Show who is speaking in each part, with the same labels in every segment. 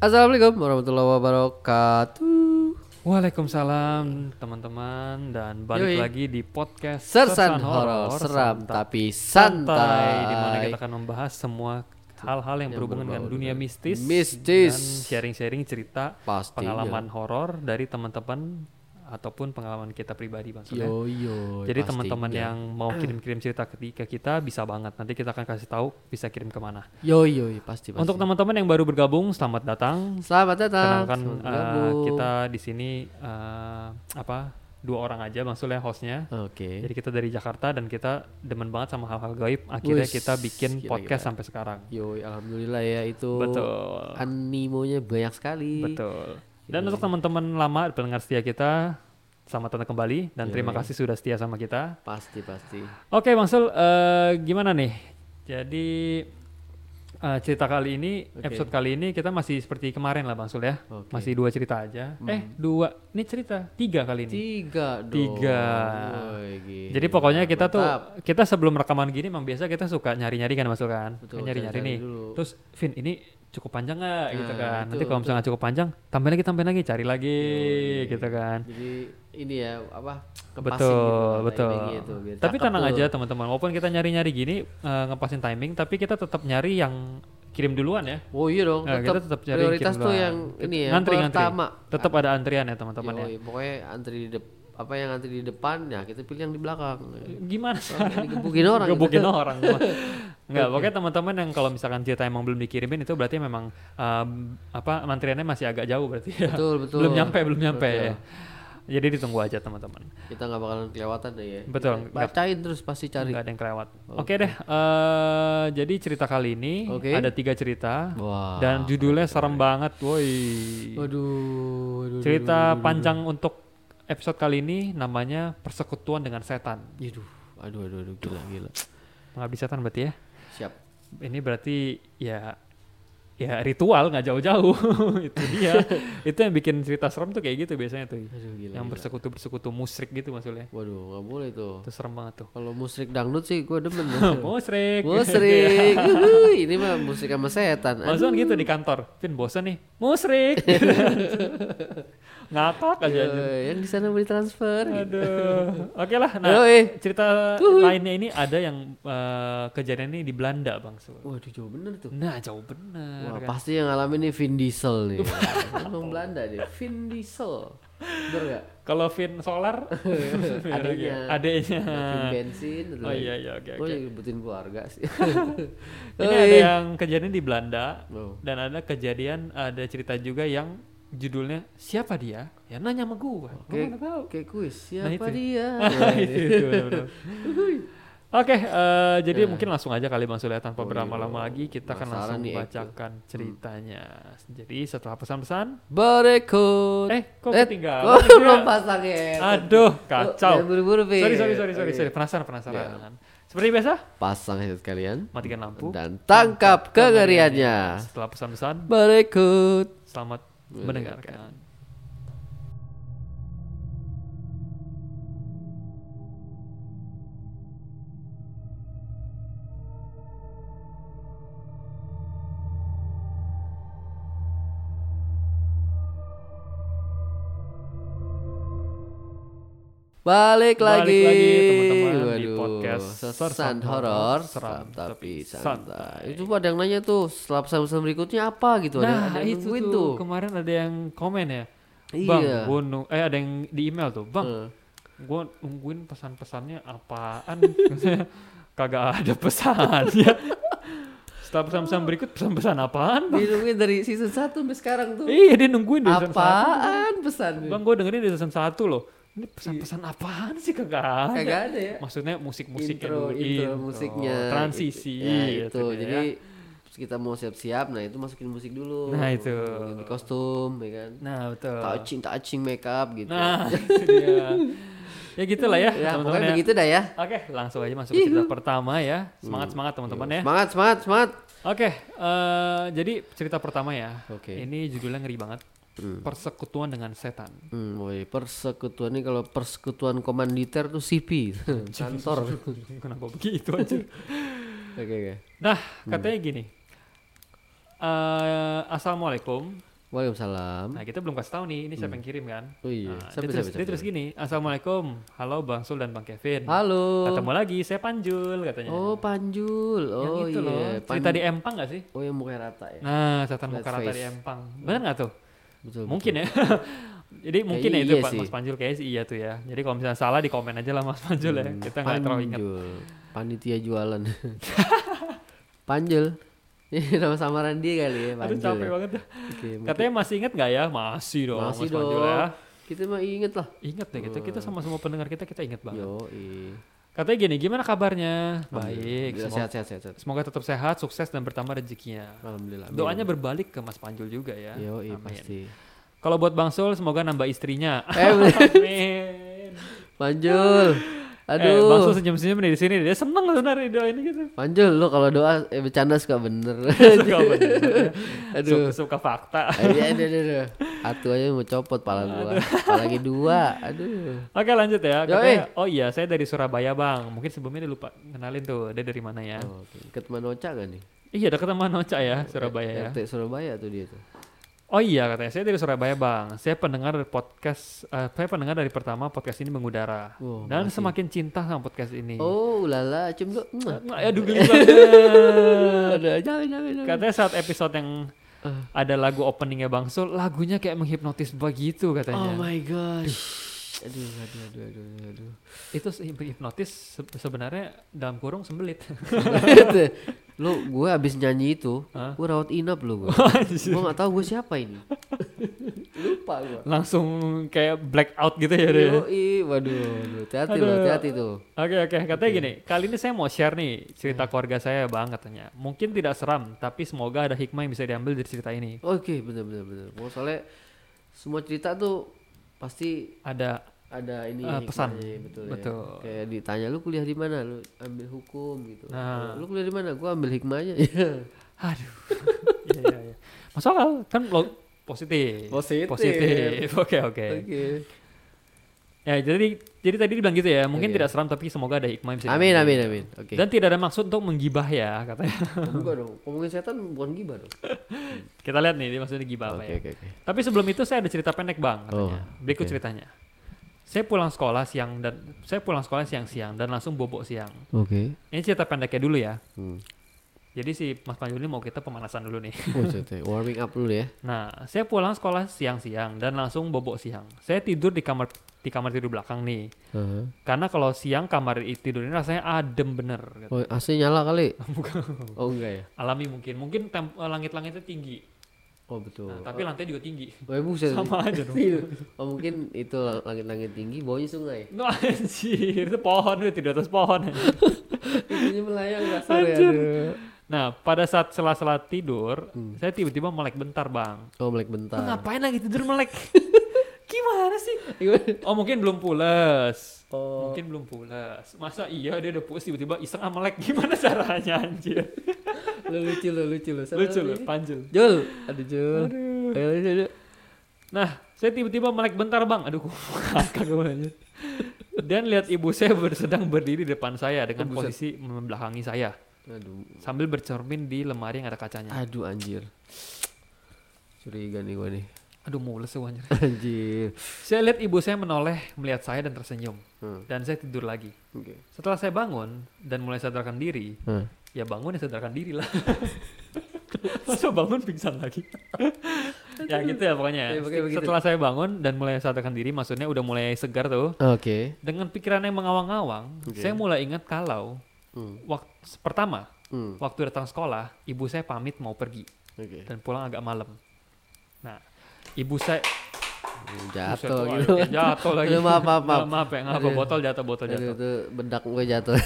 Speaker 1: Assalamualaikum warahmatullahi wabarakatuh.
Speaker 2: Waalaikumsalam teman-teman dan balik
Speaker 1: Yoi.
Speaker 2: lagi di podcast
Speaker 1: Sersan horor seram tapi santai.
Speaker 2: di mana kita akan membahas semua hal-hal yang, berhubungan dengan dunia mistis,
Speaker 1: mistis.
Speaker 2: dan sharing-sharing cerita
Speaker 1: Pastinya.
Speaker 2: pengalaman horor dari teman-teman ataupun pengalaman kita pribadi bang Surya.
Speaker 1: Yo yo.
Speaker 2: Jadi teman-teman yang mau kirim-kirim cerita ke kita bisa banget. Nanti kita akan kasih tahu bisa kirim ke mana.
Speaker 1: yo yo pasti pasti.
Speaker 2: Untuk teman-teman yang baru bergabung, selamat datang.
Speaker 1: Selamat datang.
Speaker 2: Kenalkan uh, kita di sini uh, apa dua orang aja Bang Sule hostnya.
Speaker 1: Oke.
Speaker 2: Jadi kita dari Jakarta dan kita demen banget sama hal-hal gaib. Akhirnya
Speaker 1: Wis,
Speaker 2: kita bikin
Speaker 1: gila,
Speaker 2: podcast
Speaker 1: gila.
Speaker 2: sampai sekarang.
Speaker 1: Yo alhamdulillah ya itu.
Speaker 2: Betul.
Speaker 1: Animonya banyak sekali.
Speaker 2: Betul. Dan untuk teman-teman lama pendengar setia kita, selamat datang kembali dan terima kasih sudah setia sama kita.
Speaker 1: Pasti pasti.
Speaker 2: Oke Bang Sul, eh, gimana nih? Jadi eh, cerita kali ini,
Speaker 1: Oke.
Speaker 2: episode kali ini kita masih seperti kemarin lah Bang Sul ya.
Speaker 1: Oke.
Speaker 2: Masih dua cerita aja. Eh dua, ini cerita tiga kali ini.
Speaker 1: Tiga dong.
Speaker 2: Tiga.
Speaker 1: Gila.
Speaker 2: Jadi pokoknya kita tuh
Speaker 1: Mantap.
Speaker 2: kita sebelum rekaman gini memang biasa kita suka nyari-nyari kan kan.
Speaker 1: Betul,
Speaker 2: Kan nyari-nyari nih.
Speaker 1: dulu.
Speaker 2: Terus Vin ini cukup panjang nggak gitu
Speaker 1: Nah,
Speaker 2: kan.
Speaker 1: itu,
Speaker 2: Nanti kalau misalnya cukup panjang, tambahin lagi tambahin lagi, cari lagi gitu kan.
Speaker 1: Jadi ini ya apa?
Speaker 2: Betul,
Speaker 1: gitu,
Speaker 2: betul.
Speaker 1: timingnya itu, biar
Speaker 2: tapi tenang
Speaker 1: tuh.
Speaker 2: aja teman-teman, walaupun kita nyari-nyari gini eh, ngepasin timing, tapi kita tetap nyari yang kirim duluan ya.
Speaker 1: Oh iya dong,
Speaker 2: Nah,
Speaker 1: tetap,
Speaker 2: kita tetap cari
Speaker 1: prioritas
Speaker 2: kirim
Speaker 1: tuh
Speaker 2: duluan.
Speaker 1: yang ini ya,
Speaker 2: ngantri. Tetap ada antrian ya teman-teman ya.
Speaker 1: Yoi, pokoknya antri di dep apa yang antri di depan ya kita pilih yang di belakang.
Speaker 2: Gimana
Speaker 1: Ini gebukin orang. gitu.
Speaker 2: Gebukin orang. Enggak, pokoknya teman-teman yang kalau misalkan cerita emang belum dikirimin itu berarti memang um, apa antriannya masih agak jauh berarti ya.
Speaker 1: Betul, betul.
Speaker 2: belum nyampe, belum nyampe
Speaker 1: Betul.
Speaker 2: ya. Jadi ditunggu aja teman-teman.
Speaker 1: Kita nggak bakalan kelewatan deh ya.
Speaker 2: Betul,
Speaker 1: Kita
Speaker 2: nggak-
Speaker 1: Bacain terus pasti cari.
Speaker 2: Nggak ada yang kelewat. Oke deh, eh, jadi cerita kali ini
Speaker 1: Oke.
Speaker 2: ada tiga cerita
Speaker 1: Wah.
Speaker 2: dan judulnya serem banget, woi.
Speaker 1: Waduh, waduh,
Speaker 2: Cerita panjang untuk episode kali ini namanya persekutuan dengan setan.
Speaker 1: Aduh, aduh, aduh, aduh, gila, gila.
Speaker 2: Pengabdi setan berarti ya.
Speaker 1: Siap.
Speaker 2: Ini berarti ya ya ritual nggak jauh-jauh itu dia itu yang bikin cerita serem tuh kayak gitu biasanya tuh
Speaker 1: Aduh, gila.
Speaker 2: yang bersekutu bersekutu musrik gitu maksudnya
Speaker 1: Waduh, nggak boleh tuh.
Speaker 2: itu serem banget tuh
Speaker 1: Kalau musrik dangdut sih gue demen.
Speaker 2: musrik
Speaker 1: musrik. Ini mah musik sama setan.
Speaker 2: Bosan gitu di kantor Vin bosan nih musrik ngakak aja aja
Speaker 1: Eh, yang di sana boleh transfer.
Speaker 2: aduh oke lah nah
Speaker 1: Yoi.
Speaker 2: cerita lainnya ini ada yang eh, kejadian ini di Belanda bang.
Speaker 1: Waduh, jauh bener tuh.
Speaker 2: nah jauh bener
Speaker 1: Wah,
Speaker 2: kan.
Speaker 1: pasti yang ngalamin nih Vin Diesel nih. Orang Belanda deh, Vin Diesel. Bener gak?
Speaker 2: kalau Vin Solar
Speaker 1: Adanya.
Speaker 2: adanya
Speaker 1: Vin bensin.
Speaker 2: oh
Speaker 1: lagi.
Speaker 2: iya iya oke
Speaker 1: Gue
Speaker 2: oke
Speaker 1: nyebutin keluarga sih.
Speaker 2: Ini
Speaker 1: Oi.
Speaker 2: ada yang kejadian di Belanda
Speaker 1: Oh.
Speaker 2: dan ada kejadian ada cerita juga yang judulnya siapa dia? Ya nanya sama gua. Gua
Speaker 1: Kayak,
Speaker 2: tahu.
Speaker 1: kayak kuis,
Speaker 2: Nah,
Speaker 1: siapa
Speaker 2: itu.
Speaker 1: dia?
Speaker 2: Itu, itu, benar-benar. Oke, eh, jadi mungkin langsung aja kali Bang Surya tanpa
Speaker 1: Oh, iya.
Speaker 2: berlama-lama lagi kita akan langsung
Speaker 1: nih, Eko.
Speaker 2: membacakan ceritanya. Jadi setelah pesan-pesan,
Speaker 1: Berikut.
Speaker 2: eh kok
Speaker 1: Eh,
Speaker 2: ketinggalan?
Speaker 1: oh,
Speaker 2: Kira-
Speaker 1: belum pasang ya.
Speaker 2: Aduh, kacau.
Speaker 1: jangan buru-buru.
Speaker 2: Sorry, sorry, sorry, sorry, sorry. Penasaran, penasaran. Seperti biasa,
Speaker 1: Pasang headset kalian
Speaker 2: matikan lampu.
Speaker 1: dan tangkap kengeriannya.
Speaker 2: Setelah pesan-pesan,
Speaker 1: Berikut.
Speaker 2: selamat mendengarkan.
Speaker 1: Balik
Speaker 2: Balik
Speaker 1: lagi,
Speaker 2: lagi, teman-teman, di podcast Sersan
Speaker 1: horor, seram tapi santai. Itu ada yang nanya tuh, setelah pesan-pesan berikutnya apa gitu? ada,
Speaker 2: Nah,
Speaker 1: ada yang
Speaker 2: itu tuh,
Speaker 1: tuh.
Speaker 2: kemarin ada yang komen ya.
Speaker 1: Iya.
Speaker 2: Bang, gua nu- eh ada yang di email tuh, Bang,
Speaker 1: Eh,
Speaker 2: gua nungguin pesan-pesannya apaan? Kagak ada pesannya. Setelah pesan-pesan berikut, pesan-pesan apaan? Bang?
Speaker 1: Dinungguin dari season 1 sampai sekarang tuh.
Speaker 2: Iya, dia nungguin di season satu.
Speaker 1: Apaan pesan?
Speaker 2: Bang, gua dengerin di season 1 loh. Ini pesan-pesan apaan sih kagak ada?
Speaker 1: Kagak ada ya.
Speaker 2: Maksudnya musik-musiknya
Speaker 1: intro,
Speaker 2: dulu,
Speaker 1: intro musiknya.
Speaker 2: transisi.
Speaker 1: Ya,
Speaker 2: gitu
Speaker 1: itu.
Speaker 2: dia.
Speaker 1: Jadi kita mau siap-siap, nah itu masukin musik dulu.
Speaker 2: Nah, itu.
Speaker 1: Ganti kostum, ya kan.
Speaker 2: Nah, betul.
Speaker 1: Touching, touching makeup gitu.
Speaker 2: Nah, itu dia. ya gitulah ya,
Speaker 1: ya,
Speaker 2: teman-teman
Speaker 1: pokoknya
Speaker 2: ya.
Speaker 1: begitu dah ya.
Speaker 2: Oke, langsung aja masuk ke cerita pertama ya. Semangat semangat teman-teman ya.
Speaker 1: Semangat, semangat, semangat.
Speaker 2: Oke, eh, jadi cerita pertama ya.
Speaker 1: Oke.
Speaker 2: Ini judulnya ngeri banget. Persekutuan dengan setan.
Speaker 1: Hmm, woi, persekutuan ini kalau persekutuan komanditer tuh CP, kantor.
Speaker 2: Kenapa begitu aja?
Speaker 1: Oke, oke.
Speaker 2: Nah, katanya gini. Eh, Assalamualaikum.
Speaker 1: Waalaikumsalam.
Speaker 2: Nah kita belum kasih tahu nih, ini siapa yang kirim kan?
Speaker 1: Oh iya.
Speaker 2: Nah,
Speaker 1: Siapa,
Speaker 2: dia, terus, dia
Speaker 1: siapa?
Speaker 2: terus gini, Assalamualaikum, halo Bang Sul dan Bang Kevin.
Speaker 1: Halo.
Speaker 2: Ketemu lagi, saya Panjul katanya.
Speaker 1: Oh Panjul.
Speaker 2: yang
Speaker 1: Oh
Speaker 2: itu
Speaker 1: iya.
Speaker 2: loh,
Speaker 1: Pan-
Speaker 2: cerita di Empang gak sih?
Speaker 1: Oh yang mukanya rata ya.
Speaker 2: Nah, setan muka rata
Speaker 1: face.
Speaker 2: di Empang. Benar nggak tuh?
Speaker 1: Betul.
Speaker 2: Mungkin ya. Jadi mungkin ya
Speaker 1: Kayaknya
Speaker 2: itu
Speaker 1: iya
Speaker 2: Pak. Mas Panjul kayaknya sih iya tuh ya. Jadi kalau misalnya salah di komen aja lah Mas Panjul ya. Kita nggak terlalu ingat.
Speaker 1: Hmm, Panjul. Panitia jualan. Panjul. Ini nama samaran dia kali ya,
Speaker 2: Aduh
Speaker 1: Panjul.
Speaker 2: capek
Speaker 1: ya.
Speaker 2: banget. dah.
Speaker 1: Mungkin-
Speaker 2: Katanya masih ingat nggak ya? Masih dong
Speaker 1: Masih
Speaker 2: Mas Panjul
Speaker 1: dong.
Speaker 2: ya.
Speaker 1: Kita mah inget lah.
Speaker 2: Ingat deh kita. Kita sama semua pendengar kita kita ingat banget.
Speaker 1: Yo,
Speaker 2: Katanya gini, gimana kabarnya? Baik. Semoga,
Speaker 1: Sehat, sehat, sehat, sehat.
Speaker 2: semoga tetap sehat, sukses dan bertambah rezekinya.
Speaker 1: Alhamdulillah.
Speaker 2: Doanya berbalik ke Mas Panjul juga ya.
Speaker 1: Yo,
Speaker 2: Amin.
Speaker 1: pasti.
Speaker 2: Kalau buat Bang Sul semoga nambah istrinya.
Speaker 1: Eh,
Speaker 2: Amin.
Speaker 1: Panjul.
Speaker 2: Eh, Bang Sul
Speaker 1: Aduh.
Speaker 2: senyum-senyum nih di sini. Dia seneng sebenarnya doain gitu.
Speaker 1: Panjul lo kalau doa eh, bercanda suka bener.
Speaker 2: Suka bener.
Speaker 1: Aduh.
Speaker 2: Suka, suka fakta.
Speaker 1: Eh, Iya, aduh, aduh, aduh. Satu aja mau copot pala gua. Apalagi dua. Aduh.
Speaker 2: Oke lanjut ya. Katanya, oh iya saya dari Surabaya bang. Mungkin sebelumnya dia lupa kenalin tuh. Dia dari mana ya?
Speaker 1: Oh, oke. Deket Manoca gak nih?
Speaker 2: Iya dekat sama Noca ya Surabaya ya.
Speaker 1: RT Surabaya tuh dia tuh.
Speaker 2: Oh iya katanya saya dari Surabaya bang. Saya pendengar dari podcast. eh, saya pendengar dari pertama podcast ini mengudara.
Speaker 1: Wow,
Speaker 2: Dan
Speaker 1: makasih.
Speaker 2: semakin cinta sama podcast ini.
Speaker 1: Oh, ulala, cium dulu. Mwah.
Speaker 2: Nggak, Aduh geli banget.
Speaker 1: Aduh, jangan, jangan, jangan.
Speaker 2: Katanya saat episode yang
Speaker 1: Eh.
Speaker 2: ada lagu openingnya Bang Sul, lagunya kayak menghipnotis begitu
Speaker 1: Oh
Speaker 2: katanya.
Speaker 1: my gosh. Aduh, aduh, aduh, aduh, aduh.
Speaker 2: Itu hipnotis se- sebenarnya dalam kurung sembelit.
Speaker 1: lu gue abis nyanyi itu,
Speaker 2: Hah?
Speaker 1: gue rawat inap lu gue. Gue gak tahu gue siapa ini. Lupa gue.
Speaker 2: Langsung kayak black out gitu ya dia.
Speaker 1: Yoi, waduh, hati-hati lo, hati-hati tuh.
Speaker 2: Oke oke, katanya gini, kali ini saya mau share nih cerita keluarga saya bang katanya. Mungkin tidak seram, tapi semoga ada hikmah yang bisa diambil dari cerita ini.
Speaker 1: Oke, bener, bener, bener. Mau soalnya semua cerita tuh pasti
Speaker 2: Ada,
Speaker 1: ada ini
Speaker 2: Eh, pesan.
Speaker 1: hikmahnya, betul,
Speaker 2: Betul.
Speaker 1: ya. Kayak ditanya lu kuliah di mana? Lu ambil hukum gitu.
Speaker 2: Nah.
Speaker 1: Lu kuliah di mana? Gua ambil hikmahnya.
Speaker 2: aduh, iya iya. Masuk akal, kan lo positif.
Speaker 1: Positif.
Speaker 2: Positif, oke oke.
Speaker 1: Oke.
Speaker 2: Ya jadi jadi tadi dibilang gitu ya, mungkin
Speaker 1: Oke.
Speaker 2: tidak seram tapi semoga ada hikmah bisa
Speaker 1: Amin, amin, amin. Oke.
Speaker 2: Dan tidak ada maksud untuk menggibah ya katanya.
Speaker 1: Enggak dong. Ngomongin setan bukan gibah dong.
Speaker 2: Kita lihat nih dia maksudnya gibah apa
Speaker 1: Oke,
Speaker 2: ya.
Speaker 1: oke, oke.
Speaker 2: Tapi sebelum itu saya ada cerita pendek bang katanya.
Speaker 1: Oh,
Speaker 2: Berikut
Speaker 1: oke.
Speaker 2: ceritanya. Saya pulang sekolah siang dan saya pulang sekolah siang-siang dan langsung bobok siang.
Speaker 1: Oke.
Speaker 2: Ini cerita pendeknya dulu ya.
Speaker 1: Hmm.
Speaker 2: Jadi si Mas Panjul ini mau kita pemanasan dulu nih.
Speaker 1: Oh, cerita. warming up dulu ya.
Speaker 2: Nah, saya pulang sekolah siang-siang dan langsung bobok siang. Saya tidur di kamar di kamar tidur belakang nih.
Speaker 1: Heeh.
Speaker 2: Karena kalau siang kamar tidur ini rasanya adem bener. gitu.
Speaker 1: Oh, AC nyala kali. Oh, enggak ya.
Speaker 2: Alami mungkin. Mungkin eh, langit-langitnya tinggi.
Speaker 1: Oh, betul.
Speaker 2: Nah, tapi lantai juga tinggi.
Speaker 1: Oh, ya, buset.
Speaker 2: Sama aja dong.
Speaker 1: oh, mungkin itu langit-langit tinggi, bawahnya sungai.
Speaker 2: No anjir, itu pohon itu tidur atas pohon.
Speaker 1: Itunya melayang kasar ya.
Speaker 2: Nah, pada saat sela-sela tidur,
Speaker 1: Hmm.
Speaker 2: saya tiba-tiba melek bentar, Bang.
Speaker 1: Oh, melek
Speaker 2: Lu
Speaker 1: bentar.
Speaker 2: ngapain lagi tidur melek? Gimana sih? Oh, mungkin belum pules.
Speaker 1: Oh,
Speaker 2: Mungkin belum pules. Masa iya dia udah pules tiba-tiba iseng ah melek gimana caranya anjir?
Speaker 1: lu lucu lu lucu lu. Sama
Speaker 2: Lucu
Speaker 1: lu
Speaker 2: panjul.
Speaker 1: Jul, aduh Jul.
Speaker 2: Aduh.
Speaker 1: Ayo, ayo, ayo.
Speaker 2: Nah, saya tiba-tiba melek bentar, Bang. Aduh, kakak gue anjir. Dan lihat ibu saya ber- sedang berdiri di depan saya dengan
Speaker 1: Oh,
Speaker 2: posisi membelakangi saya
Speaker 1: Aduh,
Speaker 2: sambil bercermin di lemari yang ada kacanya.
Speaker 1: aduh anjir. Curiga nih gua nih.
Speaker 2: Aduh, mules tuh anjir.
Speaker 1: Anjir.
Speaker 2: Saya lihat ibu saya menoleh melihat saya dan tersenyum.
Speaker 1: Hmm,
Speaker 2: Dan saya tidur lagi.
Speaker 1: Oke.
Speaker 2: Setelah saya bangun dan mulai sadarkan diri,
Speaker 1: Hmm.
Speaker 2: ya bangun ya sadarkan diri lah. Masa bangun pingsan lagi? ya gitu ya pokoknya.
Speaker 1: Ya, pokoknya begitu.
Speaker 2: Setelah saya bangun dan mulai sadarkan diri, maksudnya udah mulai segar tuh.
Speaker 1: Oke.
Speaker 2: Dengan pikiran yang mengawang-awang,
Speaker 1: Oke.
Speaker 2: saya mulai ingat kalau
Speaker 1: Hmm.
Speaker 2: waktu pertama
Speaker 1: Hmm.
Speaker 2: waktu datang sekolah, ibu saya pamit mau pergi
Speaker 1: Oke.
Speaker 2: dan pulang agak malam. Nah, ibu saya
Speaker 1: Hmm, Jatuh
Speaker 2: tuh,
Speaker 1: gitu.
Speaker 2: aduh, jatuh lagi.
Speaker 1: Aduh, maaf, maaf, maaf.
Speaker 2: maaf ya,
Speaker 1: Aduh.
Speaker 2: botol jatuh, botol
Speaker 1: Aduh,
Speaker 2: jatuh.
Speaker 1: itu bedak gue jatuh.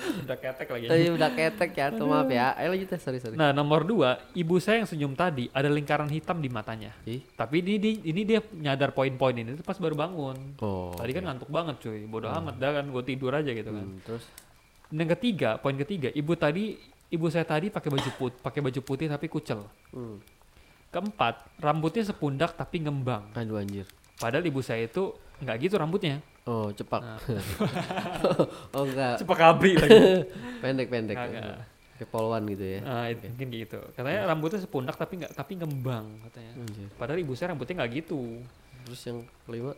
Speaker 2: Udah ketek lagi.
Speaker 1: Tadi bedak ketek jatuh, maaf ya. Ayo lanjut ya, sorry sorry.
Speaker 2: Nah, nomor dua, ibu saya yang senyum tadi ada lingkaran hitam di matanya.
Speaker 1: Ih.
Speaker 2: Tapi ini, ini, ini dia nyadar poin-poin ini tuh pas baru bangun.
Speaker 1: Oh.
Speaker 2: Tadi kan ngantuk banget cuy, bodoh amat dah kan gue tidur aja gitu kan.
Speaker 1: Hmm, terus
Speaker 2: Dan yang ketiga, poin ketiga, ibu tadi ibu saya tadi pakai baju put, pakai baju putih tapi kucel.
Speaker 1: hmm.
Speaker 2: Keempat, rambutnya sepundak tapi ngembang.
Speaker 1: aduh anjir.
Speaker 2: Padahal ibu saya itu nggak gitu rambutnya.
Speaker 1: Oh, cepak.
Speaker 2: Nah.
Speaker 1: oh enggak.
Speaker 2: Cepak kabri lagi.
Speaker 1: Pendek pendek.
Speaker 2: Kagak.
Speaker 1: Kayak polwan gitu ya.
Speaker 2: Nah, itu mungkin gitu. Katanya rambutnya sepundak tapi nggak tapi ngembang katanya.
Speaker 1: Anjir.
Speaker 2: Padahal ibu saya rambutnya nggak gitu.
Speaker 1: Terus yang kelima,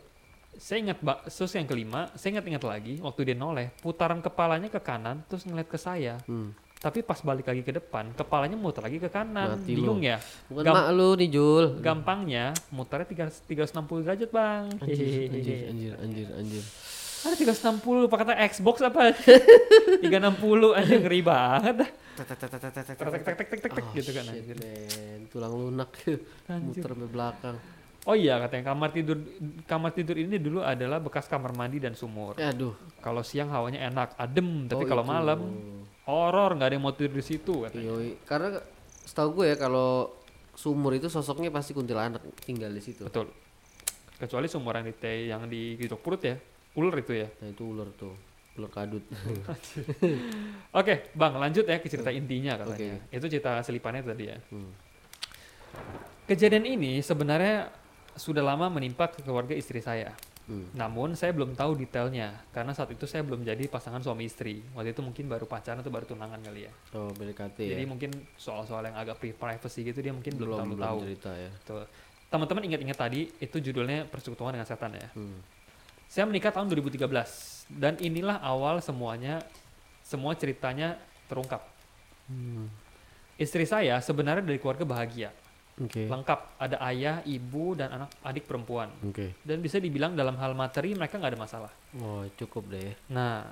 Speaker 2: Saya ingat mbak, terus yang kelima, saya ingat-ingat lagi waktu dia noleh, putaran kepalanya ke kanan, terus ngeliat ke saya.
Speaker 1: hmm.
Speaker 2: Tapi pas balik lagi ke depan, kepalanya muter lagi ke kanan.
Speaker 1: Mati
Speaker 2: Bingung
Speaker 1: lu.
Speaker 2: ya?
Speaker 1: bukan
Speaker 2: Gam-
Speaker 1: mak lu nih Jul.
Speaker 2: Gampangnya muternya 300 360 derajat bang.
Speaker 1: Anjir, anjir, anjir, anjir, anjir.
Speaker 2: Ada 360 pakai kata Xbox apa? 360 aja ngeri banget dah. Tek tek tek tek tek tek tek gitu kan anjir.
Speaker 1: man. Tulang lunak muter ke belakang.
Speaker 2: Oh iya katanya kamar tidur kamar tidur ini dulu adalah bekas kamar mandi dan sumur.
Speaker 1: Aduh.
Speaker 2: Kalau siang hawanya enak, adem, tapi
Speaker 1: Oh,
Speaker 2: kalau malam horor nggak ada yang mau tidur di situ katanya.
Speaker 1: Yoi. Karena setahu gue ya kalau sumur itu sosoknya pasti kuntilanak tinggal di situ.
Speaker 2: Betul. Kecuali sumur yang di yang di gidok perut ya, ular itu ya.
Speaker 1: Nah, itu ular tuh. Ular kadut.
Speaker 2: Oke, Bang, lanjut ya ke cerita intinya katanya.
Speaker 1: Oke.
Speaker 2: Itu cerita selipannya tadi ya.
Speaker 1: Hmm.
Speaker 2: Kejadian ini sebenarnya sudah lama menimpa ke keluarga istri saya.
Speaker 1: Hmm.
Speaker 2: Namun saya belum tahu detailnya karena saat itu saya belum jadi pasangan suami istri. Waktu itu mungkin baru pacaran atau baru tunangan kali ya.
Speaker 1: Oh, BDKT ya.
Speaker 2: Jadi mungkin soal-soal yang agak pri- privacy gitu dia mungkin belum,
Speaker 1: belum
Speaker 2: terlalu
Speaker 1: belum
Speaker 2: tahu.
Speaker 1: cerita ya.
Speaker 2: Teman-teman ingat-ingat tadi itu judulnya persekutuan dengan setan ya.
Speaker 1: Hmm.
Speaker 2: Saya menikah tahun 2013 dan inilah awal semuanya semua ceritanya terungkap.
Speaker 1: Hmm.
Speaker 2: Istri saya sebenarnya dari keluarga bahagia,
Speaker 1: Oke.
Speaker 2: lengkap, ada ayah, ibu dan anak adik perempuan.
Speaker 1: Oke.
Speaker 2: Dan bisa dibilang dalam hal materi mereka nggak ada masalah.
Speaker 1: Oh, cukup deh.
Speaker 2: Nah,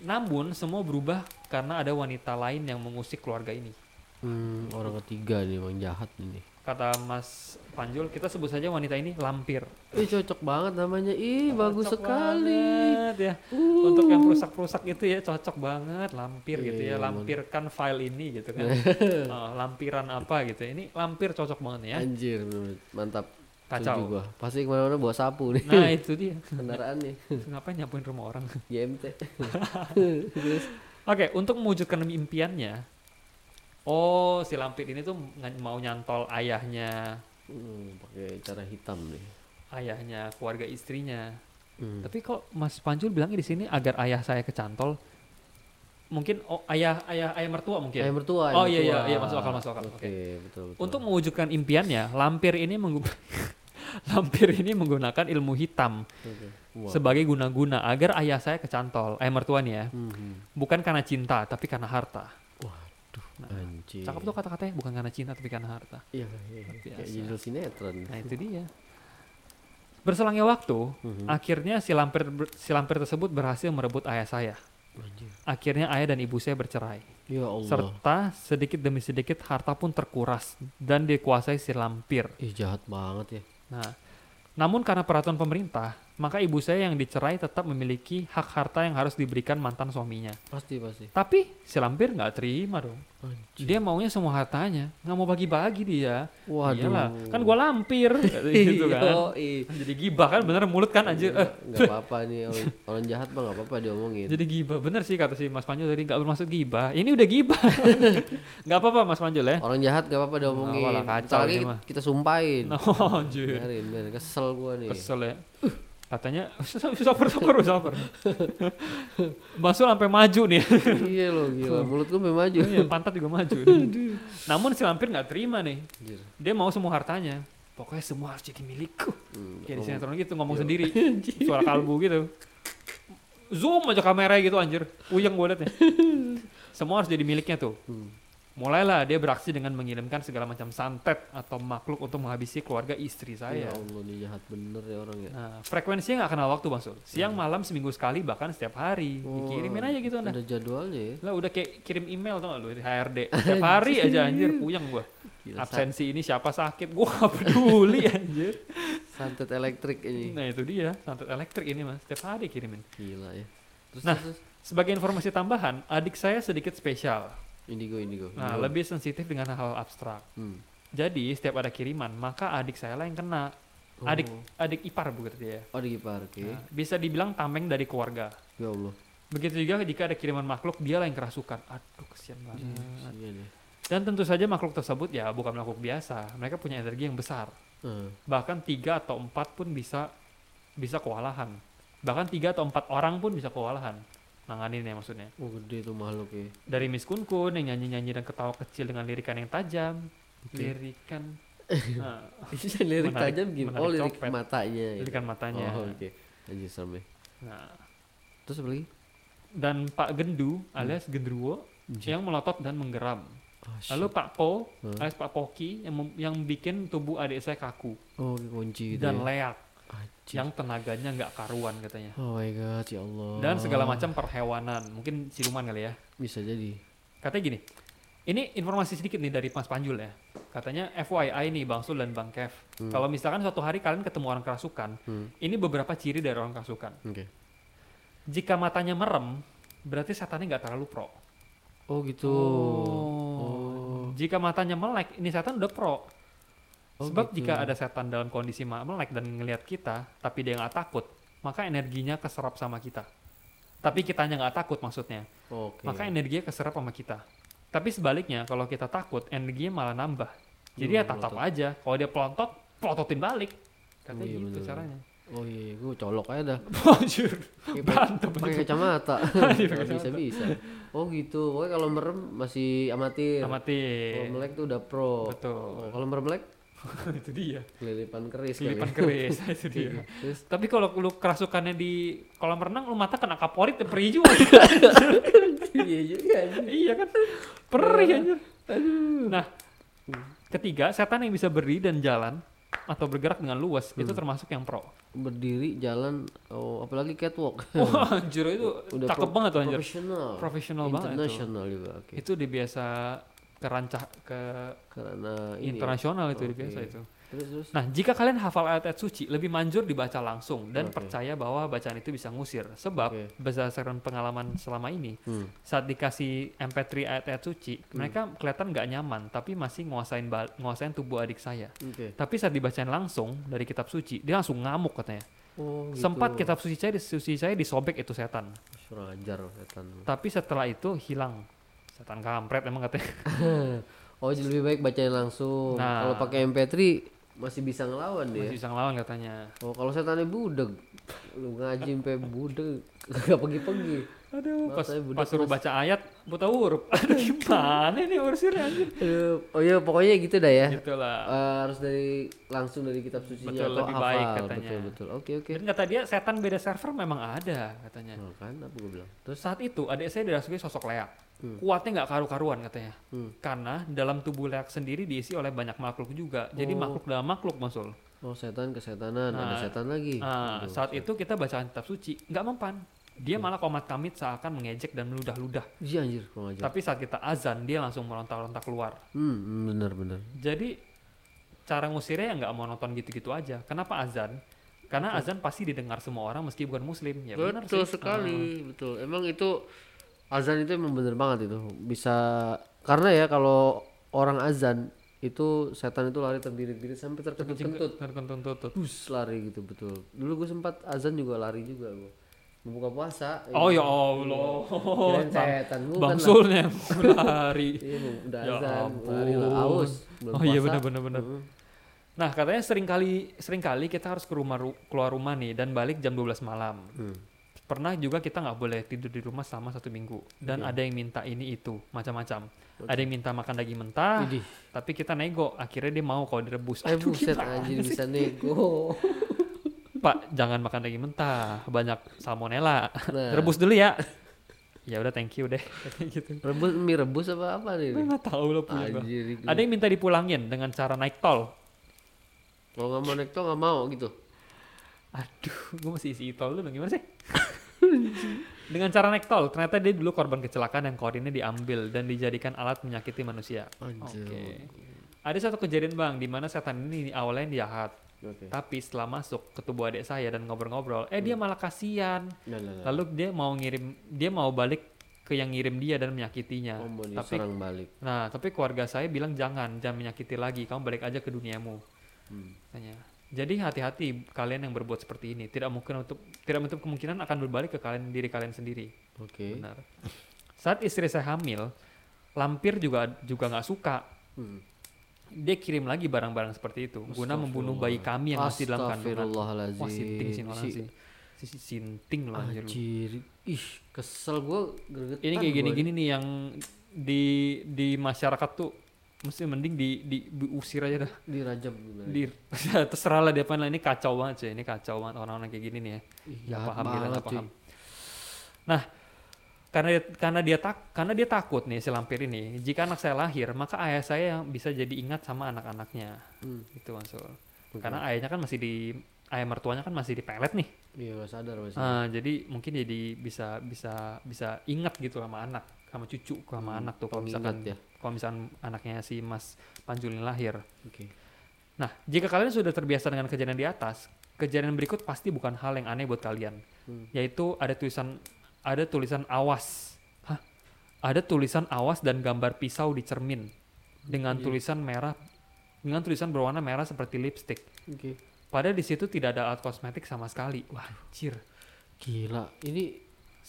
Speaker 2: namun semua berubah karena ada wanita lain yang mengusik keluarga ini.
Speaker 1: Hmm, orang ketiga nih emang jahat ini.
Speaker 2: Kata Mas Panjul, kita sebut saja wanita ini lampir.
Speaker 1: Ih, cocok banget namanya. Ih, bagus
Speaker 2: Cocok
Speaker 1: sekali.
Speaker 2: banget ya.
Speaker 1: Uh.
Speaker 2: Untuk yang perusak-perusak itu ya cocok banget lampir gitu ya.
Speaker 1: Iya,
Speaker 2: Lampirkan file ini gitu kan. Oh, lampiran apa gitu. Ini lampir cocok banget ya.
Speaker 1: Anjir, mantap.
Speaker 2: Kacau.
Speaker 1: gua. Pasti ke mana-mana bawa sapu nih.
Speaker 2: Nah, itu dia.
Speaker 1: Kendaraan nih.
Speaker 2: Ngapain nyapuin rumah orang?
Speaker 1: GMT.
Speaker 2: Oke, untuk mewujudkan impiannya, oh si lampir ini tuh mau nyantol ayahnya,
Speaker 1: Hmm, pakai cara hitam nih.
Speaker 2: ayahnya keluarga istrinya.
Speaker 1: Hmm.
Speaker 2: Tapi kok Mas Panjul bilangnya di sini agar ayah saya kecantol, mungkin oh, ayah ayah ayah mertua mungkin.
Speaker 1: Ayam mertua.
Speaker 2: Oh,
Speaker 1: ayam
Speaker 2: iya, iya, iya, masuk akal, masuk akal.
Speaker 1: Oke,
Speaker 2: Oke.
Speaker 1: betul, betul.
Speaker 2: Untuk mewujudkan impiannya, lampir ini lampir ini menggunakan ilmu hitam
Speaker 1: Oke. Wah.
Speaker 2: sebagai guna-guna agar ayah saya kecantol, ayah mertua nih ya.
Speaker 1: Mhm.
Speaker 2: Bukan karena cinta, tapi karena harta.
Speaker 1: Waduh,
Speaker 2: Nah,
Speaker 1: anjir.
Speaker 2: Cakep tuh kata-katanya, bukan karena cinta, tapi karena harta.
Speaker 1: Iya, iya. Kayak judul sinetron.
Speaker 2: Nah itu dia. Berselangnya waktu,
Speaker 1: Mhm.
Speaker 2: akhirnya si lampir si lampir tersebut berhasil merebut ayah saya.
Speaker 1: Anjir.
Speaker 2: Akhirnya ayah dan ibu saya bercerai.
Speaker 1: Ya Allah.
Speaker 2: Serta sedikit demi sedikit harta pun terkuras dan dikuasai si lampir.
Speaker 1: Ih, jahat banget ya.
Speaker 2: Nah, namun karena peraturan pemerintah, maka ibu saya yang dicerai tetap memiliki hak harta yang harus diberikan mantan suaminya.
Speaker 1: Pasti, pasti.
Speaker 2: Tapi si lampir nggak terima dong.
Speaker 1: Anjir.
Speaker 2: Dia maunya semua hartanya, nggak mau bagi-bagi dia.
Speaker 1: Waduh.
Speaker 2: Iyalah, kan gua lampir gitu kan.
Speaker 1: Yoi.
Speaker 2: Jadi gibah kan bener mulut kan anjir. Eh,
Speaker 1: Nggak apa-apa nih orang, orang jahat mah nggak apa-apa diomongin.
Speaker 2: jadi gibah bener sih kata si Mas Panjul tadi nggak bermaksud gibah. Ini udah gibah. nggak apa-apa Mas Panjul ya.
Speaker 1: Orang jahat nggak apa-apa diomongin.
Speaker 2: Apa-apa, kacau
Speaker 1: lagi kita sumpahin.
Speaker 2: Oh, anjir.
Speaker 1: Biarin, biarin. Kesel gua nih.
Speaker 2: Kesel ya. Katanya sabar sabar sabar. Basul sampai maju nih.
Speaker 1: iya loh, gila. Mulut sampai maju.
Speaker 2: Iya, pantat juga maju. Namun si lampir nggak terima nih.
Speaker 1: Anjir.
Speaker 2: Dia mau semua hartanya. Pokoknya semua harus jadi milikku.
Speaker 1: Hmm,
Speaker 2: Kayak di sinetron gitu ngomong
Speaker 1: Iya.
Speaker 2: sendiri. Suara kalbu gitu. Zoom aja kamera gitu anjir. Uyeng gue liatnya. Semua harus jadi miliknya tuh.
Speaker 1: Hmm.
Speaker 2: Mulailah dia beraksi dengan mengirimkan segala macam santet atau makhluk untuk menghabisi keluarga istri
Speaker 1: Ya
Speaker 2: saya.
Speaker 1: Allah nih jahat bener ya orang ya.
Speaker 2: Nah, frekuensinya nggak kenal waktu bang Sul. Siang malam seminggu sekali bahkan setiap hari. Dikirimin aja gitu anda.
Speaker 1: Ada jadwalnya ya.
Speaker 2: Lah udah kayak kirim email tau gak lu di HRD. Setiap hari aja anjir puyeng gua.
Speaker 1: Gila,
Speaker 2: Absensi ini siapa sakit gua gak peduli anjir.
Speaker 1: santet elektrik ini.
Speaker 2: Nah itu dia santet elektrik ini mas. Setiap hari kirimin.
Speaker 1: Gila ya. Terus,
Speaker 2: Nah.
Speaker 1: terus.
Speaker 2: Sebagai informasi tambahan, adik saya sedikit spesial.
Speaker 1: Indigo indigo.
Speaker 2: Nah,
Speaker 1: Indigo.
Speaker 2: lebih sensitif dengan hal abstrak.
Speaker 1: Hmm.
Speaker 2: Jadi, setiap ada kiriman, maka adik saya lah yang kena. Adik
Speaker 1: Oh.
Speaker 2: adik ipar begitu dia.
Speaker 1: Oh, di Gipar, oke.
Speaker 2: Nah, bisa dibilang tameng dari keluarga.
Speaker 1: Ya Allah.
Speaker 2: Begitu juga jika ada kiriman makhluk, dia lah yang kerasukan. Aduh, kesian banget.
Speaker 1: Iya nih.
Speaker 2: Dan tentu saja makhluk tersebut ya bukan makhluk biasa. Mereka punya energi yang besar.
Speaker 1: Eh,
Speaker 2: Bahkan tiga atau empat pun bisa bisa kewalahan. Bahkan tiga atau empat orang pun bisa kewalahan. Nanganin ya maksudnya.
Speaker 1: Oh gede tuh makhluk ya.
Speaker 2: Dari Miss Kun Kun yang nyanyi-nyanyi dan ketawa kecil dengan lirikan yang tajam.
Speaker 1: Oke.
Speaker 2: Lirikan nah,
Speaker 1: lirik
Speaker 2: Menarik-
Speaker 1: tajam gimana? Oh lirik
Speaker 2: copet.
Speaker 1: matanya. ya.
Speaker 2: lirikan matanya.
Speaker 1: Oh oke. Anjir serem ya.
Speaker 2: Nah,
Speaker 1: Terus apa lagi?
Speaker 2: dan Pak Gendu alias Gendruwo
Speaker 1: Anjir.
Speaker 2: yang melotot dan menggeram.
Speaker 1: Oh, shit.
Speaker 2: Lalu Pak Po
Speaker 1: Hmm.
Speaker 2: alias Pak Poki yang yang bikin tubuh adik saya kaku
Speaker 1: Oh kunci itu
Speaker 2: dan
Speaker 1: ya.
Speaker 2: leak
Speaker 1: Anjir.
Speaker 2: Yang tenaganya nggak karuan katanya.
Speaker 1: Oh my god ya Allah.
Speaker 2: Dan segala macam perhewanan, mungkin siluman kali ya.
Speaker 1: Bisa jadi.
Speaker 2: Katanya gini, ini informasi sedikit nih dari Mas Panjul ya. Katanya FYI nih Bang Sul dan Bang Kev.
Speaker 1: Hmm.
Speaker 2: Kalau misalkan suatu hari kalian ketemu orang kerasukan,
Speaker 1: Hmm.
Speaker 2: ini beberapa ciri dari orang kerasukan.
Speaker 1: Oke.
Speaker 2: Jika matanya merem, berarti setannya nggak terlalu pro.
Speaker 1: Oh gitu. Oh.
Speaker 2: Jika matanya melek, ini setan udah pro.
Speaker 1: Oh,
Speaker 2: Sebab
Speaker 1: gitu.
Speaker 2: jika ada setan dalam kondisi melek dan ngelihat kita, tapi dia nggak takut, maka energinya keserap sama kita. Tapi kitanya nggak takut maksudnya,
Speaker 1: Oke.
Speaker 2: maka energinya keserap sama kita. Tapi sebaliknya, kalau kita takut, energinya malah nambah. Jadi ya
Speaker 1: Hmm,
Speaker 2: tatap aja. Kalau dia pelontot, pelototin balik. Katanya
Speaker 1: Iya,
Speaker 2: gitu
Speaker 1: bener.
Speaker 2: caranya.
Speaker 1: Oh iya, gue colok aja dah. Pakai-
Speaker 2: berantem.
Speaker 1: Pakai kacamata.
Speaker 2: Iya,
Speaker 1: bisa bisa. Oh gitu. Pokoknya kalau merem masih amatir. Kalau
Speaker 2: Amatir.
Speaker 1: melek tuh udah pro.
Speaker 2: Betul.
Speaker 1: Oh, kalau merem melek
Speaker 2: itu dia.
Speaker 1: kelilipan keris kali
Speaker 2: Kelipan
Speaker 1: ya.
Speaker 2: keris, itu dia.
Speaker 1: Iya. Terus
Speaker 2: Tapi kalau lu kerasukannya di kolam renang, lu mata kena kaporit ya perih juga.
Speaker 1: iya juga.
Speaker 2: iya kan? Perih anjir. Nah, ketiga, setan yang bisa berdiri dan jalan atau bergerak dengan luas
Speaker 1: Hmm.
Speaker 2: itu termasuk yang pro.
Speaker 1: Berdiri jalan oh apalagi catwalk.
Speaker 2: Wah, anjir itu
Speaker 1: Udah
Speaker 2: cakep
Speaker 1: pro-
Speaker 2: banget tuh anjir.
Speaker 1: Profesional.
Speaker 2: Profesional banget itu.
Speaker 1: International juga. Oke.
Speaker 2: Itu dia biasa kerancah ke
Speaker 1: Karena ini. ya.
Speaker 2: internasional itu
Speaker 1: Oke.
Speaker 2: biasa itu.
Speaker 1: Terus terus.
Speaker 2: Nah, jika kalian hafal ayat-ayat suci, lebih manjur dibaca langsung dan
Speaker 1: Oke.
Speaker 2: percaya bahwa bacaan itu bisa ngusir. Sebab
Speaker 1: Oke.
Speaker 2: berdasarkan pengalaman selama ini,
Speaker 1: Hmm.
Speaker 2: saat dikasih MP3 ayat-ayat suci, mereka kelihatan nggak nyaman, tapi masih nguasain nguasain tubuh adik saya.
Speaker 1: Oke.
Speaker 2: Tapi saat dibacain langsung dari kitab suci, dia langsung ngamuk katanya.
Speaker 1: Oh, gitu.
Speaker 2: Sempat kitab suci saya, suci saya disobek itu setan.
Speaker 1: Ajar setan.
Speaker 2: Tapi setelah itu hilang. Setan kampret emang katanya.
Speaker 1: Oh, jadi lebih baik bacain langsung.
Speaker 2: Nah.
Speaker 1: Kalau pakai MP3 masih bisa ngelawan dia.
Speaker 2: Masih bisa ngelawan katanya.
Speaker 1: Oh, kalau setannya budeg. Lu ngaji sampai budeg kagak pergi-pergi.
Speaker 2: Aduh, pas,
Speaker 1: Matanya budak
Speaker 2: pas suruh
Speaker 1: mas.
Speaker 2: baca ayat, buta huruf. Aduh, gimana ini urusannya anjir?
Speaker 1: Aduh, Oh iya, pokoknya gitu dah ya.
Speaker 2: Gitu lah.
Speaker 1: Eh, harus dari langsung dari kitab sucinya
Speaker 2: Betul,
Speaker 1: atau
Speaker 2: lebih
Speaker 1: hafal.
Speaker 2: baik katanya.
Speaker 1: Betul, betul. Oke, oke.
Speaker 2: Dan kata dia, setan beda server memang ada katanya.
Speaker 1: Oh, kan apa gue bilang?
Speaker 2: Terus saat itu adik saya dirasuki sosok leak.
Speaker 1: Hmm.
Speaker 2: Kuatnya nggak karu-karuan katanya.
Speaker 1: Hmm.
Speaker 2: Karena dalam tubuh leak sendiri diisi oleh banyak makhluk juga. Jadi
Speaker 1: Oh.
Speaker 2: makhluk dalam makhluk masul.
Speaker 1: Oh, setan kesetanan, ada
Speaker 2: Nah,
Speaker 1: setan lagi.
Speaker 2: Nah,
Speaker 1: Aduh,
Speaker 2: saat itu kita bacaan kitab suci nggak mempan. Dia malah komat kamit seakan mengejek dan meludah-ludah.
Speaker 1: Iya anjir, kurang ajar.
Speaker 2: Tapi saat kita azan dia langsung merontak-rontak keluar.
Speaker 1: Hmm, benar benar.
Speaker 2: Jadi cara ngusirnya ya nggak mau nonton gitu-gitu aja. Kenapa azan? Karena azan pasti didengar semua orang meski bukan muslim. Ya benar
Speaker 1: betul
Speaker 2: sih.
Speaker 1: sekali, betul. Emang itu azan itu emang bener banget itu. Bisa karena ya kalau orang azan itu setan itu lari terbirit-birit sampai terkentut-kentut.
Speaker 2: Terkentut-kentut.
Speaker 1: Bus lari gitu betul. Dulu gue sempat azan juga lari juga gue. Mau buka puasa.
Speaker 2: Oh ya Allah.
Speaker 1: Kirain
Speaker 2: Bang,
Speaker 1: setan
Speaker 2: Bang. Sulnya yang lari.
Speaker 1: Iya, udah
Speaker 2: Ya
Speaker 1: azan, lari lah
Speaker 2: ampun.
Speaker 1: aus. belum
Speaker 2: Oh iya benar-benar benar.
Speaker 1: Heeh.
Speaker 2: Nah katanya sering kali sering kali kita harus ke rumah ru- keluar rumah nih dan balik jam 12 malam.
Speaker 1: Hmm.
Speaker 2: Pernah juga kita nggak boleh tidur di rumah selama satu minggu dan
Speaker 1: Iya.
Speaker 2: ada yang minta ini itu macam-macam. Ada yang minta makan daging mentah, tapi kita nego. Akhirnya dia mau kalau direbus.
Speaker 1: Eh
Speaker 2: Aduh,
Speaker 1: buset anjir
Speaker 2: sih?
Speaker 1: bisa nego.
Speaker 2: Pak jangan makan daging mentah, banyak salmonella.
Speaker 1: Nah.
Speaker 2: Rebus dulu ya. ya udah thank you deh. Gitu.
Speaker 1: Rebus mie rebus apa apa nih?
Speaker 2: Nggak tahu lo punya.
Speaker 1: Anjir.
Speaker 2: Ada yang minta dipulangin dengan cara naik tol.
Speaker 1: Kalau nggak mau naik tol nggak mau gitu.
Speaker 2: Aduh, gue masih isi tol dulu gimana sih? Dengan cara naik tol, ternyata dia dulu korban kecelakaan yang koordinnya diambil dan dijadikan alat menyakiti manusia. Oke. Ada satu kejadian bang, di mana setan ini awalnya jahat,
Speaker 1: Oke.
Speaker 2: tapi setelah masuk ke tubuh adik saya dan ngobrol-ngobrol, eh dia malah kasihan.
Speaker 1: Nah, nah, nah.
Speaker 2: Lalu dia mau ngirim, dia mau balik ke yang ngirim dia dan menyakitinya.
Speaker 1: Oh,
Speaker 2: tapi,
Speaker 1: balik.
Speaker 2: nah tapi keluarga saya bilang jangan, jangan menyakiti lagi, kamu balik aja ke duniamu.
Speaker 1: Hmm.
Speaker 2: Katanya. Jadi hati-hati kalian yang berbuat seperti ini. Tidak mungkin untuk tidak menutup kemungkinan akan berbalik ke kalian diri kalian sendiri.
Speaker 1: Oke.
Speaker 2: Benar. Saat istri saya hamil, lampir juga juga nggak suka.
Speaker 1: Hmm.
Speaker 2: Dia kirim lagi barang-barang seperti itu guna membunuh bayi kami yang masih dalam kandungan. Wah sinting sih orang
Speaker 1: Si-
Speaker 2: sih. Si sinting loh anjir.
Speaker 1: Anjir. ih kesel gua gregetan
Speaker 2: Ini kayak gini-gini nih yang di di masyarakat tuh mesti mending di, di diusir aja dah.
Speaker 1: dirajam
Speaker 2: Di terserah lah dia apa lah ini kacau banget sih. Ini kacau banget orang-orang kayak gini nih ya. Nggak paham gila, nggak
Speaker 1: cuy.
Speaker 2: paham. Nah, karena dia, karena dia tak karena dia takut nih si lampir ini. Jika anak saya lahir, maka ayah saya yang bisa jadi ingat sama anak-anaknya.
Speaker 1: Hmm.
Speaker 2: Gitu maksud.
Speaker 1: Oke.
Speaker 2: Karena ayahnya kan masih di ayah mertuanya kan masih di pelet nih.
Speaker 1: iya sadar masih
Speaker 2: Ah, jadi mungkin jadi bisa bisa bisa ingat gitu sama anak, sama cucu, sama
Speaker 1: Hmm,
Speaker 2: anak tuh kalau misalkan
Speaker 1: ya
Speaker 2: kalau misalkan anaknya si Mas Panjul ini lahir.
Speaker 1: oke
Speaker 2: Nah, jika kalian sudah terbiasa dengan kejadian di atas, kejadian berikut pasti bukan hal yang aneh buat kalian.
Speaker 1: Hmm.
Speaker 2: Yaitu ada tulisan ada tulisan awas. Hah? Ada tulisan awas dan gambar pisau di cermin dengan
Speaker 1: Iya.
Speaker 2: tulisan merah dengan tulisan berwarna merah seperti lipstick.
Speaker 1: oke
Speaker 2: Padahal di situ tidak ada alat kosmetik sama sekali. Wah, anjir.
Speaker 1: gila ini